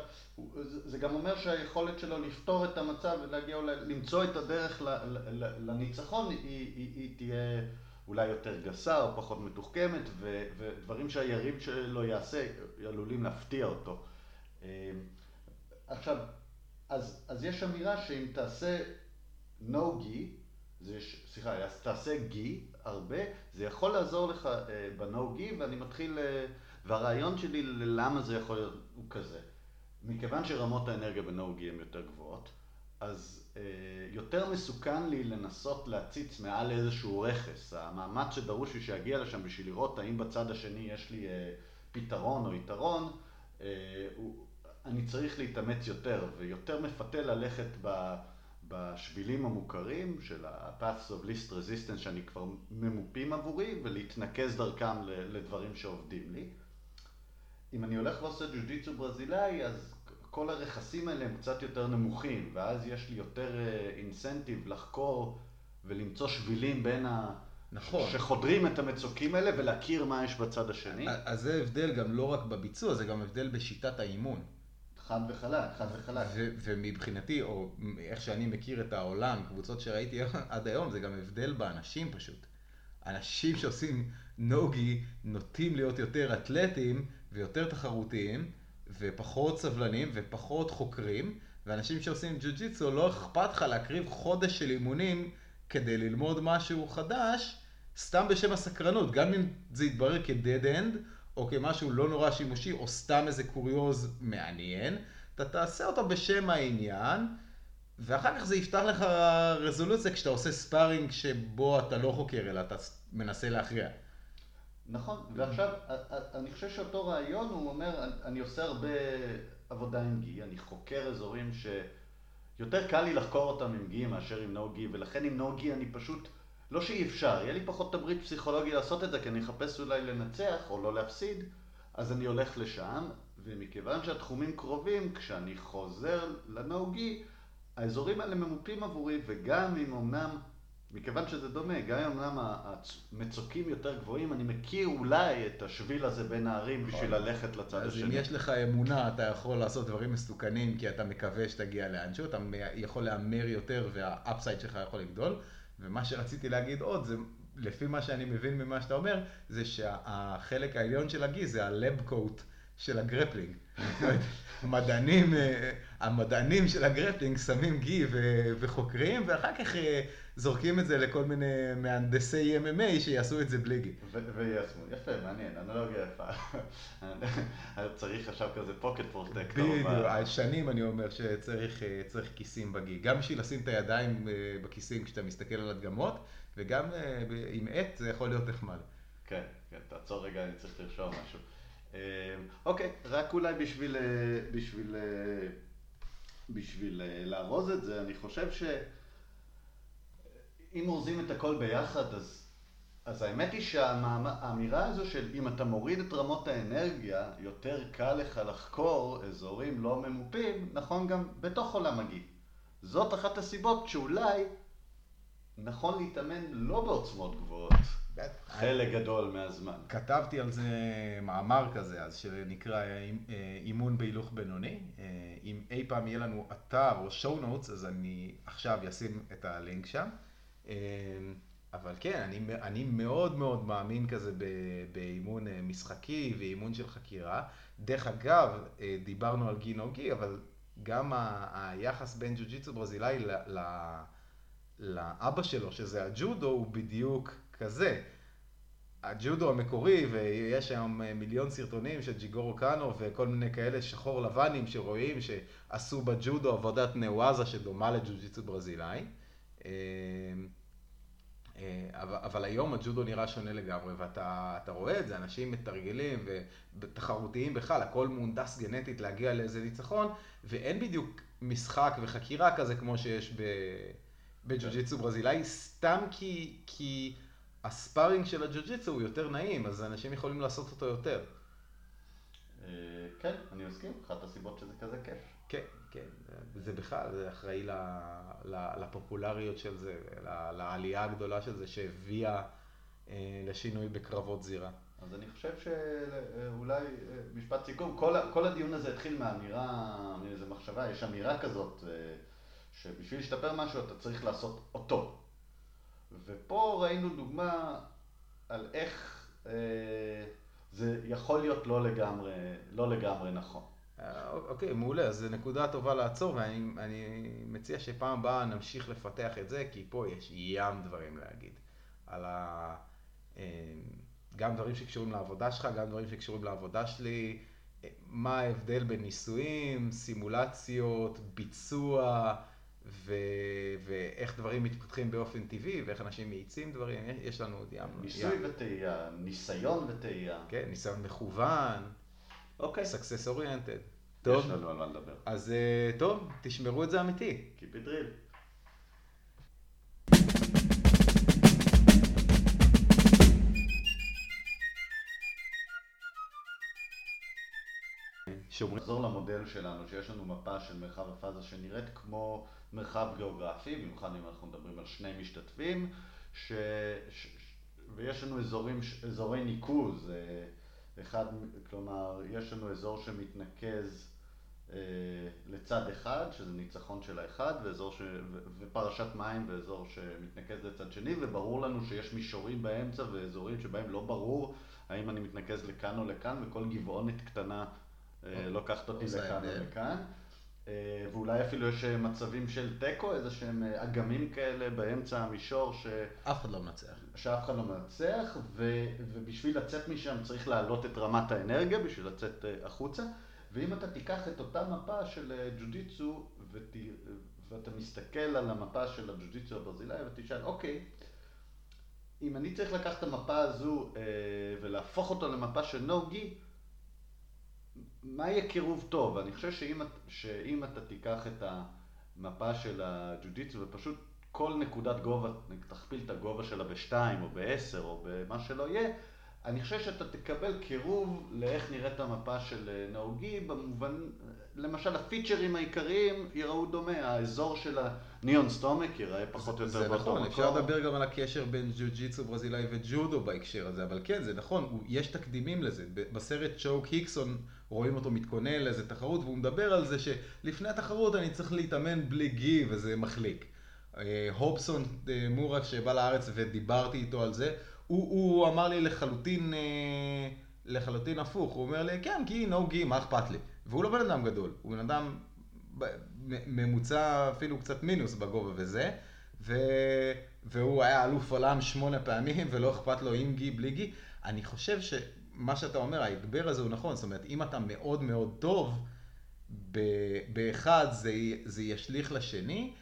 זה גם אומר שהיכולת שלו לפתור את המצב ולהגיע, למצוא את הדרך לניצחון, היא, היא, היא תהיה... אולי יותר גסה או פחות מתוחכמת, ודברים שהיריב שלו יעשה עלולים להפתיע אותו. עכשיו, אז, אז יש אמירה שאם תעשה no גי, סליחה, אז תעשה גי הרבה, זה יכול לעזור לך אה, בנו גי, ואני מתחיל, אה, והרעיון שלי ללמה זה יכול להיות הוא כזה. מכיוון שרמות האנרגיה בנו גי הן יותר גבוהות, אז אה, יותר מסוכן לי לנסות להציץ מעל איזשהו רכס. המאמץ שדרוש לי שיגיע לשם בשביל לראות האם בצד השני יש לי אה, פתרון או יתרון, אה, אני צריך להתאמץ יותר, ויותר מפתה ללכת בשבילים המוכרים של ה-Paths of Least Resistance שאני כבר ממופים עבורי ולהתנקז דרכם לדברים שעובדים לי. אם אני הולך ועושה ג'ו-ג'יצו ברזילאי אז כל הרכסים האלה הם קצת יותר נמוכים ואז יש לי יותר אינסנטיב לחקור ולמצוא שבילים בין ה... נכון. שחודרים את המצוקים האלה ולהכיר מה יש בצד השני. אז זה הבדל גם לא רק בביצוע, זה גם הבדל בשיטת האימון. חד וחלק, חד וחלק. ומבחינתי, או איך שאני מכיר את העולם, קבוצות שראיתי עד היום, זה גם הבדל באנשים פשוט. אנשים שעושים נוגי נוטים להיות יותר אתלטים ויותר תחרותיים ופחות סבלנים ופחות חוקרים, ואנשים שעושים ג'ו-ג'יצו לא אכפת לך להקריב חודש של אימונים כדי ללמוד משהו חדש, סתם בשם הסקרנות, גם אם זה יתברר כ-dead end, או כמשהו לא נורא שימושי, או סתם איזה קוריוז מעניין, אתה תעשה אותו בשם העניין, ואחר כך זה יפתח לך רזולוציה כשאתה עושה ספארינג שבו אתה לא חוקר, אלא אתה מנסה להכריע. נכון, ועכשיו, אני חושב שאותו רעיון, הוא אומר, אני עושה הרבה עבודה עם גי, אני חוקר אזורים ש... יותר קל לי לחקור אותם עם גי מאשר עם נו גי, ולכן עם נו גי אני פשוט, לא שאי אפשר, יהיה לי פחות תמריץ פסיכולוגי לעשות את זה, כי אני אחפש אולי לנצח או לא להפסיד, אז אני הולך לשם, ומכיוון שהתחומים קרובים, כשאני חוזר לנו גי, האזורים האלה ממופים עבורי, וגם אם אמנם מכיוון שזה דומה, גם אם אמנם המצוקים יותר גבוהים, אני מכיר אולי את השביל הזה בין הערים בשביל נכון. ללכת לצד אז השני. אז אם יש לך אמונה, אתה יכול לעשות דברים מסוכנים, כי אתה מקווה שתגיע לאנשהו, אתה יכול להמר יותר וה upside שלך יכול לגדול. ומה שרציתי להגיד עוד, זה לפי מה שאני מבין ממה שאתה אומר, זה שהחלק העליון של ה gi זה ה lab coat של ה grappling. המדענים, אה, המדענים של ה grappling שמים gi וחוקרים, ואחר כך אה, זורקים את זה לכל מיני מהנדסי MMA שיעשו את זה בלי gi. ויישמו, יפה, מעניין, אנלוגיה יפה. צריך עכשיו כזה pocket protector. בדיוק, שנים אני אומר שצריך כיסים ב gi. גם בשביל לשים את הידיים בכיסים כשאתה מסתכל על הדגמות, וגם עם עט זה יכול להיות נחמד. כן, כן, תעצור רגע, אני צריך לרשום משהו. אוקיי, רק אולי בשביל, בשביל, בשביל לארוז את זה, אני חושב ש... אם אורזים את הכל ביחד, אז, אז האמת היא שהאמירה הזו של אם אתה מוריד את רמות האנרגיה, יותר קל לך לחקור אזורים לא ממופים, נכון גם בתוך עולם הגי. זאת אחת הסיבות שאולי נכון להתאמן לא בעוצמות גבוהות. חלק גדול מהזמן. כתבתי על זה מאמר כזה, אז שנקרא אימון בהילוך בינוני. אם אי פעם יהיה לנו אתר או show notes, אז אני עכשיו אשים את הלינק שם. אמ, אבל כן, אני, אני מאוד מאוד מאמין כזה באימון אה, משחקי ואימון של חקירה. דרך אגב, אה, דיברנו על גי, אבל גם היחס בין ג'ו-ג'יצו ברזילאי לאבא שלו, שזה הג'ודו, הוא בדיוק כזה. הג'ודו המקורי, ויש היום אה, מיליון סרטונים של ג'יגורו קאנו וכל מיני כאלה שחור לבנים שרואים שעשו בג'ודו עבודת נוואזה שדומה לג'ו-ג'יצו ברזילאי. אמ, אה, אבל, היום הג'ודו נראה שונה לגמרי, ואתה רואה את זה, אנשים מתרגלים ותחרותיים בכלל, הכל מהונדס גנטית להגיע לאיזה ניצחון, ואין בדיוק משחק וחקירה כזה כמו שיש בג'ו-ג'יצו ברזילאי, סתם כי, כי הספארינג של הג'ו-ג'יצו הוא יותר נעים, אז אנשים יכולים לעשות אותו יותר. אה, כן, אני מסכים, אחת הסיבות שזה כזה כיף. כן, כן, זה בכלל, זה אחראי לפופולריות של זה, לעלייה הגדולה של זה שהביאה אה, לשינוי בקרבות זירה. אז אני חושב שאולי, אה, משפט סיכום, כל, כל הדיון הזה התחיל מאמירה, מאיזו מחשבה, יש אמירה כזאת, שבשביל להשתפר משהו אתה צריך לעשות אותו. ופה ראינו דוגמה על איך אה, זה יכול להיות לא לגמרי, לא לגמרי נכון. אוקיי, מעולה, אז זו נקודה טובה לעצור, ואני מציע שפעם הבאה נמשיך לפתח את זה, כי פה יש ים דברים להגיד. על ה... אה, גם דברים שקשורים לעבודה שלך, גם דברים שקשורים לעבודה שלי, אה, מה ההבדל בין ניסויים, סימולציות, ביצוע, ו... ואיך דברים מתפתחים באופן טבעי, ואיך אנשים מאיצים דברים, יש לנו עוד ים. ניסוי. וטעייה, ניסיון וטעייה. כן, ניסיון מכוון. אוקיי. Success oriented. טוב. יש לנו על מה לדבר. אז אה, טוב, תשמרו את זה אמיתי. Keep it real. שאומרים... נחזור למודל שלנו, שיש לנו מפה של מרחב הפאזה שנראית כמו מרחב גיאוגרפי, במיוחד אם אנחנו מדברים על שני משתתפים, ש... ש... ויש לנו אזורים, אזורי ניקוז, אה, אחד, כלומר, יש לנו אזור שמתנקז אה, לצד אחד, שזה ניצחון של האחד, ואזור ש... ופרשת מים ואזור שמתנקז לצד שני, וברור לנו שיש מישורים באמצע ואזורים שבהם לא ברור האם אני מתנקז לכאן או לכאן, וכל גבעונת קטנה לוקחת אותי לכאן או לכאן. אה, ואולי אפילו יש מצבים של תיקו, איזה שהם אגמים כאלה באמצע המישור ש... אף אחד לא מנצח. שאף אחד לא מנצח, ו... ובשביל לצאת משם צריך להעלות את רמת האנרגיה, בשביל לצאת החוצה. ואם אתה תיקח את אותה מפה של אה, ג'ו-ג'יצו ות... ואתה מסתכל על המפה של הג'ו-ג'יצו הברזילאי ותשאל, אוקיי, אם אני צריך לקחת את המפה הזו אה, ולהפוך אותה למפה של נוגי, מה יהיה קירוב טוב? אני חושב שאם, שאם אתה תיקח את המפה של הג'ו-ג'יצו ופשוט כל נקודת גובה, תכפיל את הגובה שלה בשתיים או בעשר או במה שלא יהיה, אני חושב שאתה תקבל קירוב לאיך נראית המפה של אה, נהוגי, במובן, למשל הפיצ'רים העיקריים יראו דומה, האזור של הניאון סטומק ייראה פחות או יותר באותו נכון, מקום. אפשר לדבר גם על הקשר בין ג'ו-ג'יצו ברזילאי וג'ודו בהקשר הזה, אבל כן, זה נכון, יש תקדימים לזה. בסרט צ'וק היקסון רואים אותו מתכונן לאיזה תחרות, והוא מדבר על זה שלפני התחרות אני צריך להתאמן בלי גי וזה מחליק. אה, הובסון אה, מורק שבא לארץ ודיברתי איתו על זה, הוא, הוא אמר לי לחלוטין, אה, לחלוטין הפוך, הוא אומר לי, כן, כי no גי, מה אכפת לי? והוא לא בן אדם גדול, הוא בן אדם ממוצע אפילו קצת מינוס בגובה וזה, ו, והוא היה אלוף עולם שמונה פעמים ולא אכפת לו עם גי, בלי גי. אני חושב שמה שאתה אומר, ההגבר הזה הוא נכון, זאת אומרת, אם אתה מאוד מאוד טוב, באחד זה, זה ישליך לשני,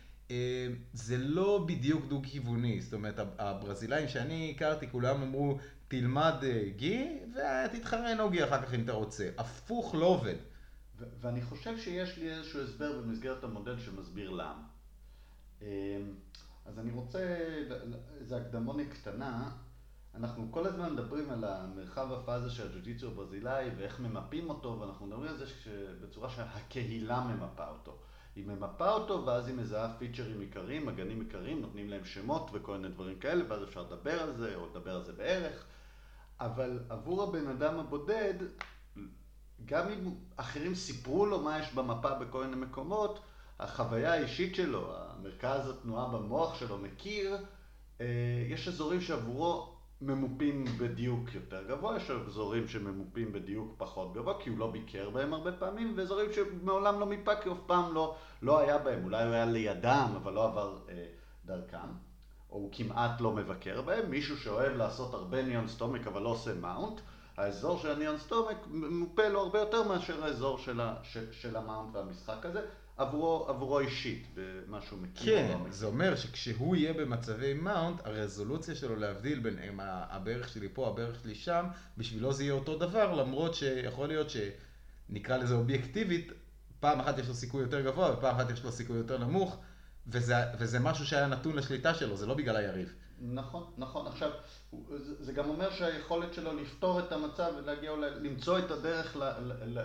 זה לא בדיוק דו-כיווני, זאת אומרת, הברזילאים שאני הכרתי, כולם אמרו, תלמד אה, גי ותתחרה נוגי אחר כך אם אתה רוצה. הפוך לא עובד. ואני חושב שיש לי איזשהו הסבר במסגרת המודל שמסביר למה. אה, אז אני רוצה, איזו הקדמונת קטנה, אנחנו כל הזמן מדברים על המרחב הפאזה של הג'ו-ג'יצו הברזילאי ואיך ממפים אותו, ואנחנו מדברים על זה בצורה שהקהילה ממפה אותו. היא ממפה אותו, ואז היא מזהה פיצ'רים עיקריים, אגנים עיקריים, נותנים להם שמות וכל מיני דברים כאלה, ואז אפשר לדבר על זה, או לדבר על זה בערך. אבל עבור הבן אדם הבודד, גם אם אחרים סיפרו לו מה יש במפה בכל מיני מקומות, החוויה האישית שלו, המרכז התנועה במוח שלו מכיר, אה, יש אזורים שעבורו ממופים בדיוק יותר גבוה, יש אזורים שממופים בדיוק פחות גבוה, כי הוא לא ביקר בהם הרבה פעמים, ואזורים שמעולם לא מיפה, כי אף פעם לא, לא היה בהם. אולי הוא היה לידם, אבל לא עבר אה, דרכם, או הוא כמעט לא מבקר בהם. מישהו שאוהב לעשות הרבה knee on stomach, אבל לא עושה mount, האזור של ה knee on stomach מופה לו הרבה יותר מאשר האזור של, ה, של, של ה mount והמשחק הזה. עבורו, עבורו אישית, במה שהוא מכיר. כן, זה אומר שכשהוא יהיה במצבי mount, הרזולוציה שלו להבדיל בין הברך שלי פה, הברך שלי שם, בשבילו זה יהיה אותו דבר, למרות שיכול להיות שנקרא לזה אובייקטיבית, פעם אחת יש לו סיכוי יותר גבוה ופעם אחת יש לו סיכוי יותר נמוך, וזה, וזה משהו שהיה נתון לשליטה שלו, זה לא בגלל היריב. נכון, נכון. עכשיו, זה גם אומר שהיכולת שלו לפתור את המצב ולהגיע, למצוא את הדרך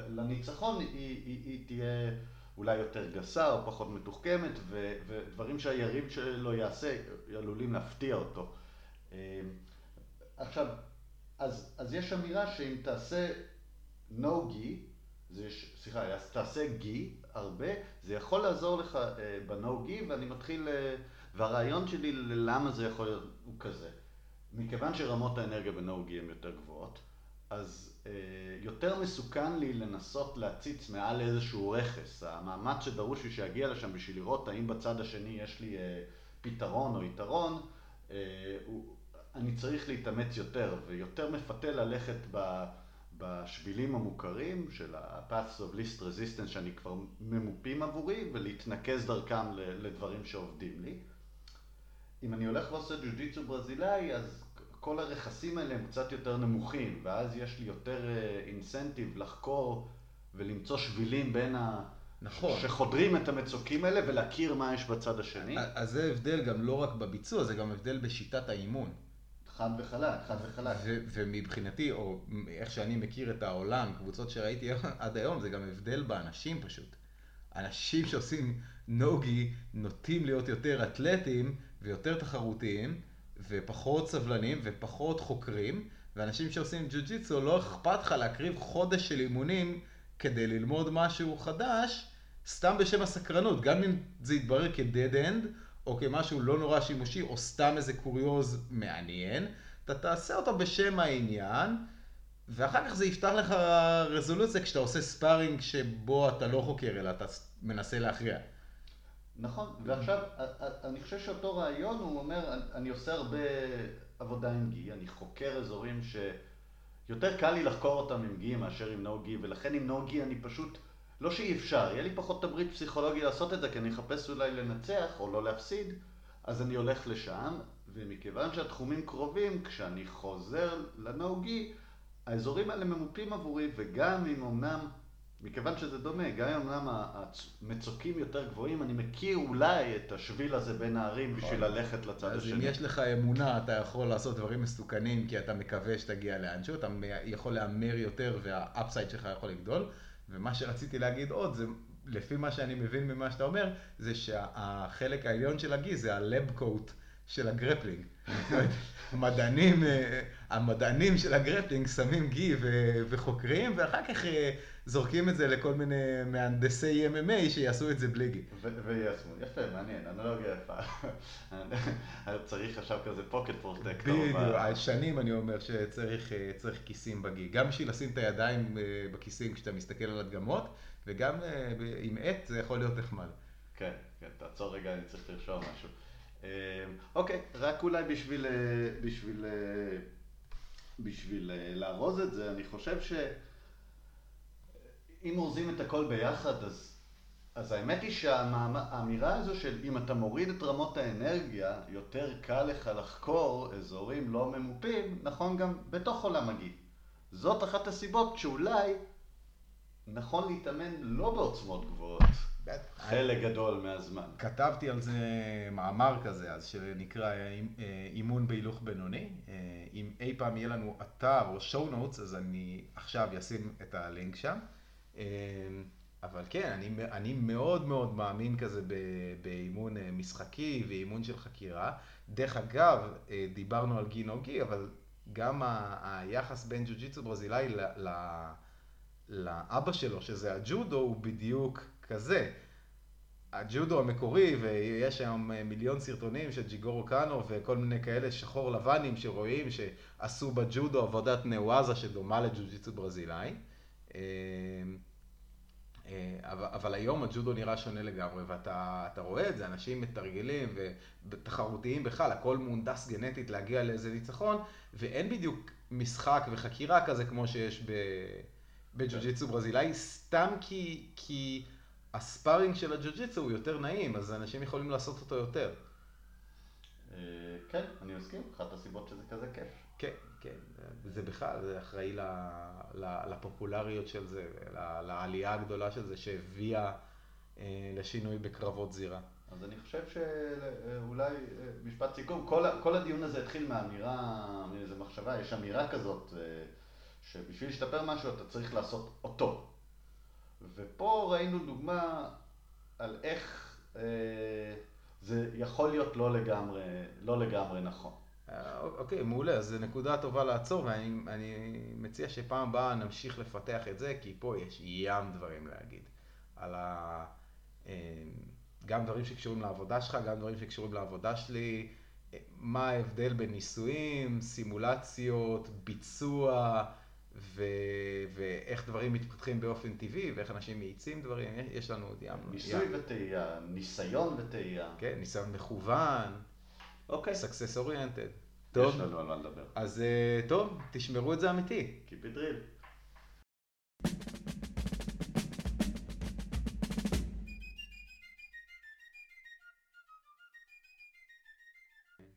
לניצחון, היא, היא, היא תהיה... אולי יותר גסה או פחות מתוחכמת, ו, ודברים שהיריב שלו יעשה עלולים להפתיע אותו. אמ, עכשיו, אז, אז יש אמירה שאם תעשה no גי, סליחה, תעשה גי הרבה, זה יכול לעזור לך אה, ב-no גי, ואני מתחיל, אה, והרעיון שלי ללמה זה יכול להיות הוא כזה. מכיוון שרמות האנרגיה ב-no גי הן יותר גבוהות, אז אה, יותר מסוכן לי לנסות להציץ מעל איזשהו רכס. המאמץ שדרוש לי שיגיע לשם בשביל לראות האם בצד השני יש לי אה, פתרון או יתרון, אה, אני צריך להתאמץ יותר, ויותר מפתה ללכת בשבילים המוכרים של ה-Paths of Least Resistance שאני כבר ממופים עבורי, ולהתנקז דרכם לדברים שעובדים לי. אם אני הולך ועושה ג'ו-ג'יצו ברזילאי, אז כל הרכסים האלה הם קצת יותר נמוכים, ואז יש לי יותר אינסנטיב אה, לחקור ולמצוא שבילים בין ה... נכון. שחודרים את המצוקים האלה ולהכיר מה יש בצד השני. אז זה הבדל גם לא רק בביצוע, זה גם הבדל בשיטת האימון. חד וחלק, חד וחלק. ומבחינתי, או איך שאני מכיר את העולם, קבוצות שראיתי עד היום, זה גם הבדל באנשים פשוט. אנשים שעושים נוגי נוטים להיות יותר אתלטים ויותר תחרותיים ופחות סבלנים ופחות חוקרים, ואנשים שעושים ג'ו-ג'יצו לא אכפת לך להקריב חודש של אימונים כדי ללמוד משהו חדש, סתם בשם הסקרנות, גם אם זה יתברר כ-dead end, או כמשהו לא נורא שימושי, או סתם איזה קוריוז מעניין, אתה תעשה אותו בשם העניין, ואחר כך זה יפתח לך רזולוציה כשאתה עושה ספארינג שבו אתה לא חוקר, אלא אתה מנסה להכריע. נכון, ועכשיו, אני חושב שאותו רעיון, הוא אומר, אני עושה הרבה עבודה עם גי, אני חוקר אזורים שיותר קל לי לחקור אותם עם גי מאשר עם נו גי, ולכן עם נו גי אני פשוט... לא שאי אפשר, יהיה לי פחות תמריץ פסיכולוגי לעשות את זה, כי אני אחפש אולי לנצח או לא להפסיד, אז אני הולך לשם, ומכיוון שהתחומים קרובים, כשאני חוזר לנהוגי, האזורים האלה ממופים עבורי, וגם אם אמנם, מכיוון שזה דומה, גם אם אמנם המצוקים יותר גבוהים, אני מכיר אולי את השביל הזה בין הערים בשביל נכון. ללכת לצד אז השני. אז אם יש לך אמונה, אתה יכול לעשות דברים מסוכנים, כי אתה מקווה שתגיע לאנשהו, אתה יכול להמר יותר וה upside שלך יכול לגדול. ומה שרציתי להגיד עוד, זה לפי מה שאני מבין ממה שאתה אומר, זה שהחלק העליון של הגי זה ה lab coat של ה grappling. המדענים, אה, המדענים של ה grappling שמים גי וחוקרים, ואחר כך אה, זורקים את זה לכל מיני מהנדסי MMA שיעשו את זה בלי גי. ויישמו, יפה, מעניין, אנלוגיה יפה. צריך עכשיו כזה פוקט פרוטקטור. בדיוק, שנים אני אומר שצריך אה, כיסים בגי. גם בשביל לשים את הידיים בכיסים כשאתה מסתכל על הדגמות, וגם עם עט זה יכול להיות נחמד. כן, כן, תעצור רגע, אני צריך לרשום משהו. אוקיי, רק אולי בשביל, אה, בשביל, אה, בשביל אה, לארוז את זה, אני חושב שאם אורזים את הכל ביחד, אז, אז האמת היא שהאמירה הזו של אם אתה מוריד את רמות האנרגיה, יותר קל לך לחקור אזורים לא ממופים, נכון גם בתוך עולם הגיל. זאת אחת הסיבות שאולי נכון להתאמן לא בעוצמות גבוהות. חלק גדול מהזמן. כתבתי על זה מאמר כזה, אז שנקרא אה, אימון בהילוך בינוני. אה, אם אי פעם יהיה לנו אתר או show notes, אז אני עכשיו אשים את הלינק שם. אה, אבל כן, אני, אני מאוד מאוד מאמין כזה באימון משחקי ואימון של חקירה. דרך אגב, דיברנו על גי נוגי, אבל גם היחס בין ג'ו-ג'יצו ברזילאי לאבא שלו, שזה הג'ודו, הוא בדיוק כזה. הג'ודו המקורי, ויש היום מיליון סרטונים של ג'יגורו קאנו וכל מיני כאלה שחור לבנים שרואים שעשו בג'ודו עבודת נוואזה שדומה לג'ו-ג'יצו ברזילאי. אה, אה, אבל היום הג'ודו נראה שונה לגמרי, ואתה רואה את זה, אנשים מתרגלים ותחרותיים בכלל, הכל מונדס גנטית להגיע לאיזה ניצחון, ואין בדיוק משחק וחקירה כזה כמו שיש בג'ו-ג'יצו ברזילאי, סתם כי... כי הספארינג של הג'ו-ג'יצו הוא יותר נעים, אז אנשים יכולים לעשות אותו יותר. אה, כן, אני מסכים, אחת הסיבות שזה כזה כיף. כן, כן, זה בכלל, זה אחראי לפופולריות של זה, לעלייה הגדולה של זה שהביאה אה, לשינוי בקרבות זירה. אז אני חושב שאולי, אה, משפט סיכום, כל, כל הדיון הזה התחיל מאמירה, מאיזו מחשבה, יש אמירה כזאת, שבשביל להשתפר משהו אתה צריך לעשות אותו. ופה ראינו דוגמה על איך אה, זה יכול להיות לא לגמרי, לא לגמרי נכון. אה, אוקיי, מעולה, אז זו נקודה טובה לעצור, ואני מציע שפעם הבאה נמשיך לפתח את זה, כי פה יש ים דברים להגיד. על ה... אה, גם דברים שקשורים לעבודה שלך, גם דברים שקשורים לעבודה שלי, אה, מה ההבדל בין ניסויים, סימולציות, ביצוע, ו... ואיך דברים מתפתחים באופן טבעי, ואיך אנשים מאיצים דברים, יש לנו עוד ים. ניסוי ים. וטעייה, ניסיון וטעייה. כן, ניסיון מכוון. אוקיי. Success oriented. טוב. יש לנו על מה לדבר. אז אה, טוב, תשמרו את זה אמיתי. Keep it real.